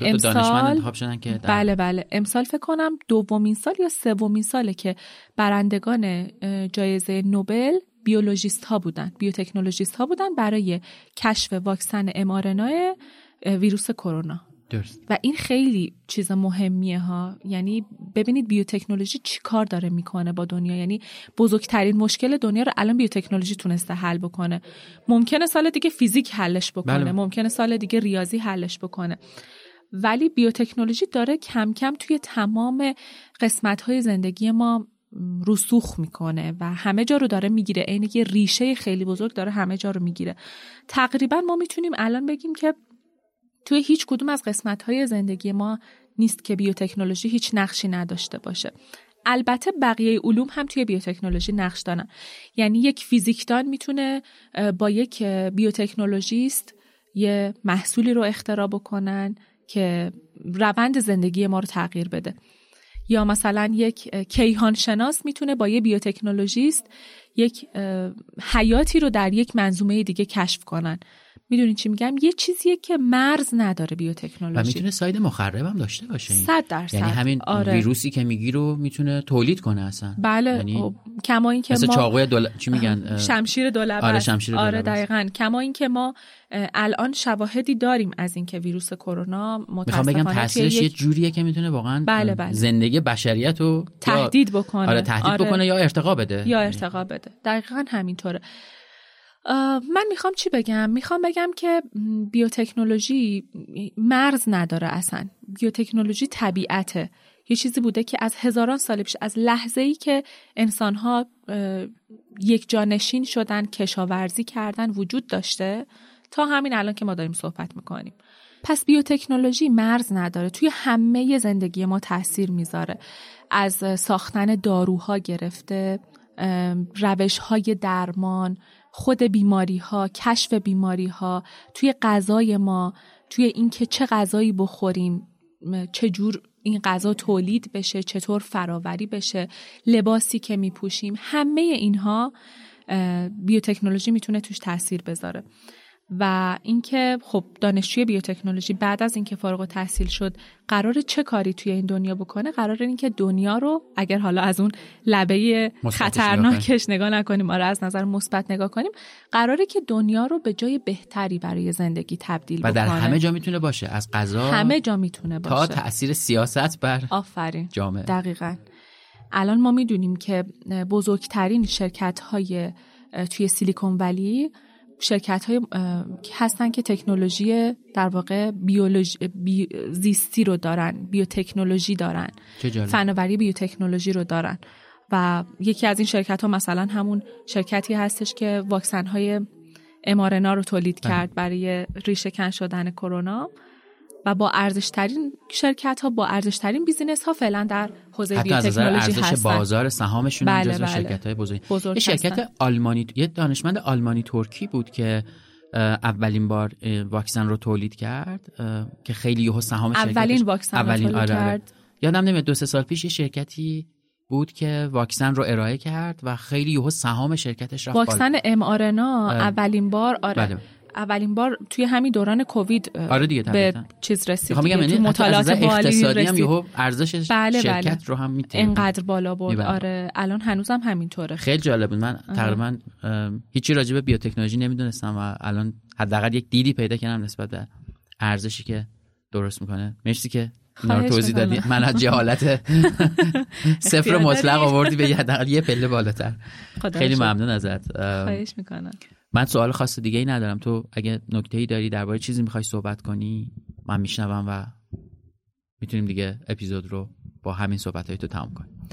S2: امسال
S1: که در
S2: بله بله. امسال فکر کنم دومین سال یا سومین ساله که برندگان جایزه نوبل بیولوژیست ها بودن بیوتکنولوژیست ها بودن برای کشف واکسن امارنای ویروس کرونا.
S1: درست.
S2: و این خیلی چیز مهمیه ها. یعنی ببینید بیوتکنولوژی چی کار داره می‌کنه با دنیا. یعنی بزرگترین مشکل دنیا رو الان بیوتکنولوژی تونسته حل بکنه. ممکنه سال دیگه فیزیک حلش بکنه.
S1: بله.
S2: ممکنه سال دیگه ریاضی حلش بکنه. ولی بیوتکنولوژی داره کم کم توی تمام قسمت های زندگی ما رسوخ می‌کنه و همه جا رو داره می‌گیره. عین یه ریشه خیلی بزرگ داره همه جا رو می‌گیره. تقریبا ما می‌تونیم الان بگیم که توی هیچ کدوم از قسمت های زندگی ما نیست که بیوتکنولوژی هیچ نقشی نداشته باشه. البته بقیه علوم هم توی بیوتکنولوژی نقش دارن. یعنی یک فیزیکدان می‌تونه با یک بیوتکنولوژیست یه محصولی رو اختراع بکنن که روند زندگی ما رو تغییر بده. یا مثلا یک کیهان شناس می‌تونه با یه بیوتکنولوژیست یک حیاتی رو در یک منظومه دیگه کشف کنن. می‌دونین چی میگم؟ یه چیزیه که مرز نداره
S1: و
S2: بیوتکنولوژی
S1: می‌تونه ساید مخرب هم داشته باشه این.
S2: صد درصد.
S1: یعنی همین
S2: آره.
S1: ویروسی که میگی رو می‌تونه تولید کنه اصلا.
S2: بله
S1: یعنی
S2: خب، کما اینکه
S1: مثل
S2: ما
S1: چاقوی دول... چی میگن؟
S2: شمشیر دولبه
S1: آره،. شمشیر
S2: آره
S1: دولبه است.
S2: دقیقا. کما اینکه ما اه، الان شواهدی داریم از اینکه ویروس کرونا
S1: می‌خوام
S2: متاسفانه
S1: بگم تاثیرش یه جوریه که می‌تونه واقعا
S2: بله، بله.
S1: زندگی بشریت رو
S2: تهدید بکنه.
S1: آره تهدید بکنه یا ارتقا بده.
S2: یا ارتقا بده. دقیقا همینطوره. من می‌خوام چی بگم؟ می‌خوام بگم که بیوتکنولوژی مرز نداره اصلا. بیوتکنولوژی طبیعته. یه چیزی بوده که از هزاران سال پیش از لحظه ای که انسانها اه، یک جانشین شدن کشاورزی کردن وجود داشته تا همین الان که ما داریم صحبت می‌کنیم. پس بیوتکنولوژی مرز نداره. توی همه زندگی ما تاثیر می‌ذاره. از ساختن داروها گرفته روش های درمان خود بیماری ها کشف بیماری ها توی غذای ما توی اینکه چه غذایی بخوریم م، چجور این غذا تولید بشه چطور فراوری بشه لباسی که میپوشیم همه اینها بیوتکنولوژی می‌تونه توش تاثیر بذاره. و اینکه خب دانشجوی بیوتکنولوژی بعد از اینکه فارغ التحصیل شد قرار چه کاری توی این دنیا بکنه؟ قرار اینکه دنیا رو اگر حالا از اون لبه خطرناکش نگاه نکنیم آره از نظر مثبت نگاه کنیم قراره که دنیا رو به جای بهتری برای زندگی تبدیل
S1: و در
S2: بکنه.
S1: همه جا می‌تونه باشه از غذا
S2: همه جا می‌تونه
S1: تا
S2: باشه.
S1: تاثیر سیاست بر
S2: آفرین.
S1: جامعه.
S2: دقیقا. الان ما می‌دونیم که بزرگترین شرکت های توی سیلیکون ولی شرکت های هستن که تکنولوژی در واقع بیولوژی بی زیستی رو دارن بیوتکنولوژی دارن. فناوری بیوتکنولوژی رو دارن و یکی از این شرکت ها مثلا همون شرکتی هستش که واکسن های mRNA رو تولید
S1: بله.
S2: کرد برای ریشه کن شدن کرونا و با ارزشترین شرکت ها با ارزشترین business ها فعلا در حوزه بیوتکنولوژی
S1: ارزش
S2: هستن
S1: بازار سهامشون
S2: بله،
S1: جزو
S2: بله.
S1: شرکت های بزرگ
S2: بزرگ
S1: شرکت
S2: هستن.
S1: آلمانی یه دانشمند آلمانی ترکی بود که اولین بار واکسن رو تولید کرد که خیلی یهو سهام
S2: اولین واکسن رو
S1: اولین
S2: تولید
S1: آره، آره.
S2: کرد
S1: یادم نمیاد دو سه سال پیش یه شرکتی بود که واکسن رو ارائه کرد و خیلی یهو سهام شرکتش رفت.
S2: واکسن ام آرنا اولین بار آره
S1: بله.
S2: اولین بار توی همین دوران کووید
S1: آره دیگه،
S2: به. چیز رسید دیگه.
S1: یعنی
S2: مطالعات
S1: اقتصادی هم. یهو ارزش
S2: بله،
S1: شرکت
S2: بله.
S1: رو هم می‌تونه
S2: انقدر بالا برد. آره الان هنوزم همینطوره
S1: خیلی جالب بود من تقریبا هیچی راجع به بیوتکنولوژی نمی‌دونستم و الان حداقل یک دیدی پیدا کردم نسبت به ارزشی که درست می‌کنه مرسی که اینا رو توضیح. دادی من از جهالت صفر مطلق. آوردی به یه حداقل یه پله بالاتر خیلی. ممنون ازت
S2: خواهش می‌کنم
S1: من سوال خاص دیگه ای ندارم تو اگه نکته ای داری درباره چیزی می‌خوای صحبت کنی من میشنوم و می‌تونیم دیگه اپیزود رو با همین صحبت های تو تمام کنیم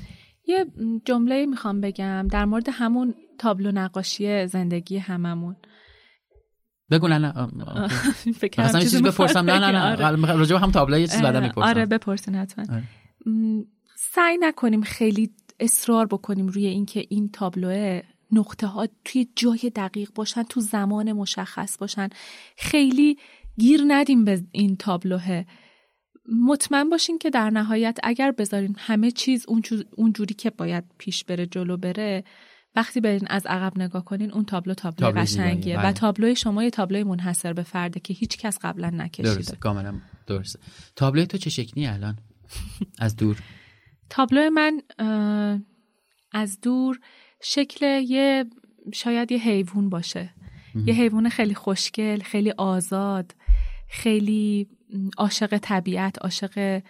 S2: یه جمله می‌خوام بگم در مورد همون تابلو نقاشی زندگی هممون
S1: بگو نه نه یه
S2: چیزی
S1: بپرسم نه نه. نه
S2: آره.
S1: راجع هم تابلو یه چیز بعدا
S2: اه،
S1: می‌پرسم
S2: آره بپرسین حتما
S1: آره.
S2: سعی نکنیم خیلی اصرار بکنیم روی اینکه این تابلوه نقطه ها توی جای دقیق باشن تو زمان مشخص باشن. خیلی گیر ندیم به این تابلوه. مطمئن باشین که در نهایت اگر بذارین همه چیز اون جوری که باید پیش بره جلو بره وقتی برین از عقب نگاه کنین اون تابلو تابلو
S1: تابلو
S2: قشنگیه. و
S1: بله.
S2: تابلوی شما یه تابلوی منحصر به فرده که هیچ کس قبلا نکشیده.
S1: درسته. کاملا درسته. تابلوی تو چه شکلی الان؟ از دور.
S2: تابلو من از دور شکل یه شاید یه حیوان باشه. یه حیوان خیلی خوشگل خیلی آزاد خیلی عاشق طبیعت عاشق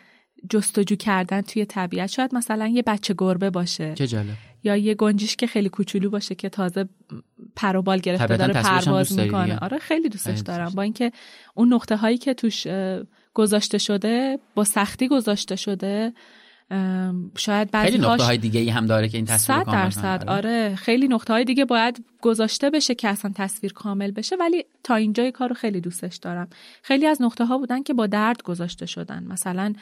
S2: جستجو کردن توی طبیعت. شاید مثلا یه بچه گربه باشه.
S1: چه جالب.
S2: یا یه گنجیش که خیلی کوچولو باشه که تازه پر و بال گرفته داره پرواز می‌کنه. آره خیلی دوستش دارم. با اینکه اون نقطه هایی که توش گذاشته شده با سختی گذاشته شده شاید بعضی
S1: خیلی نقطه های دیگه ای هم داره که این تصویر
S2: صد
S1: کامل.
S2: درصد آره. خیلی نقطه های دیگه باید گذاشته بشه که اصلا تصویر کامل بشه ولی تا اینجای کار رو خیلی دوستش دارم. خیلی از نقطه ها بودن که با درد گذاشته شدن. مثلا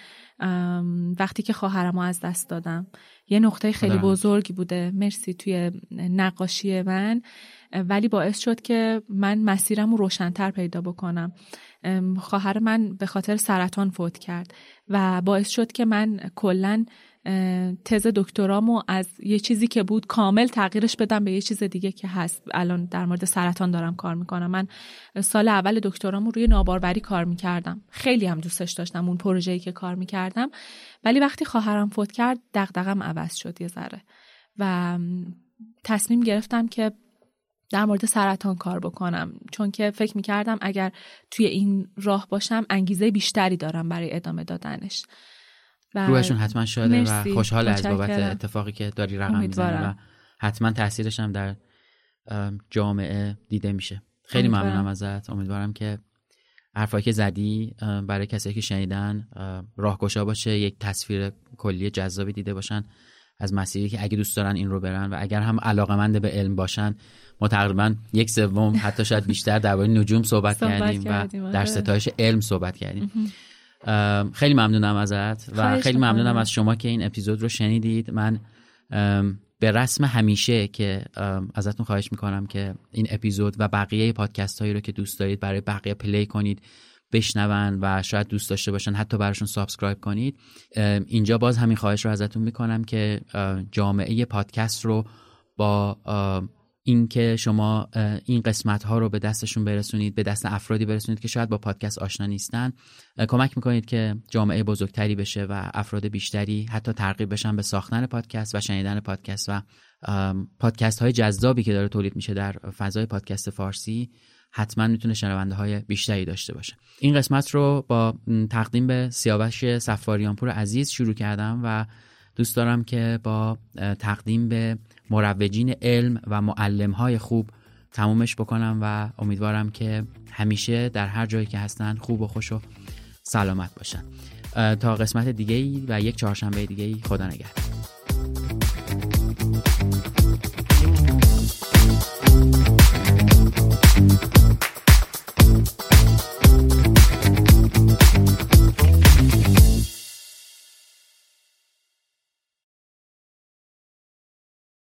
S2: وقتی که خواهرم از دست دادم یه نقطه خیلی. بزرگی بوده. مرسی توی نقاشی من. ولی باعث شد که من مسیرم رو روشنتر پیدا بکنم. خواهر من به خاطر سرطان فوت کرد. و باعث شد که من کلا تز دکترامو از یه چیزی که بود کامل تغییرش بدم به یه چیز دیگه که هست. الان در مورد سرطان دارم کار می‌کنم. من سال اول دکترامو روی ناباروری کار می‌کردم. خیلی هم دوستش داشتم اون پروژه‌ای که کار می‌کردم. ولی وقتی خواهرم فوت کرد دغدغم عوض شد یه ذره. و تصمیم گرفتم که در مورد سرطان کار بکنم چون که فکر می‌کردم اگر توی این راه باشم انگیزه بیشتری دارم برای ادامه دادنش و
S1: روحشون حتما شاده و
S2: مرسی.
S1: خوشحال از بابت. اتفاقی که داری رقم می‌زنی و. حتما تاثیرش هم در ام، جامعه دیده میشه خیلی
S2: امیدوارم.
S1: ممنونم ازت امیدوارم که حرفایی که زدی برای کسایی که شنیدن راهگشا باشه یک تصویر کلی جذابی دیده باشن از مسیری که اگه دوست دارن این رو برن و اگر هم علاقمند به علم باشن ما تقریبا یک سوم حتی شاید بیشتر درباره نجوم صحبت,
S2: صحبت
S1: کردیم,
S2: کردیم،
S1: و
S2: آره.
S1: در ستایش علم صحبت کردیم خیلی ممنونم ازت و خیلی. ممنونم از شما که این اپیزود رو شنیدید من به رسم همیشه که ازتون خواهش می‌کنم که این اپیزود و بقیه پادکست هایی رو که دوست دارید برای بقیه پلی کنید بشنون و شاید دوست داشته باشن حتی براشون subscribe کنید اینجا باز همین خواهش رو ازتون می‌کنم که ام، جامعه پادکست رو با اینکه شما این قسمت ها رو به دستشون برسونید به دست افرادی برسونید که شاید با پادکست آشنا نیستن. کمک می‌کنید که جامعه بزرگتری بشه و افراد بیشتری حتی ترغیب بشن به ساختن پادکست و شنیدن پادکست و پادکست های جذابی که داره تولید میشه در فضای پادکست فارسی حتما می‌تونه شنونده های بیشتری داشته باشه. این قسمت رو با تقدیم به سیاوش سفاریانپور عزیز شروع کردم و دوست دارم که با تقدیم به مروجین علم و معلمهای خوب تمومش بکنم و امیدوارم که همیشه در هر جایی که هستن خوب و خوش و سلامت باشن. تا قسمت دیگه ای و یک چهارشنبه دیگه ای خدا نگهدار.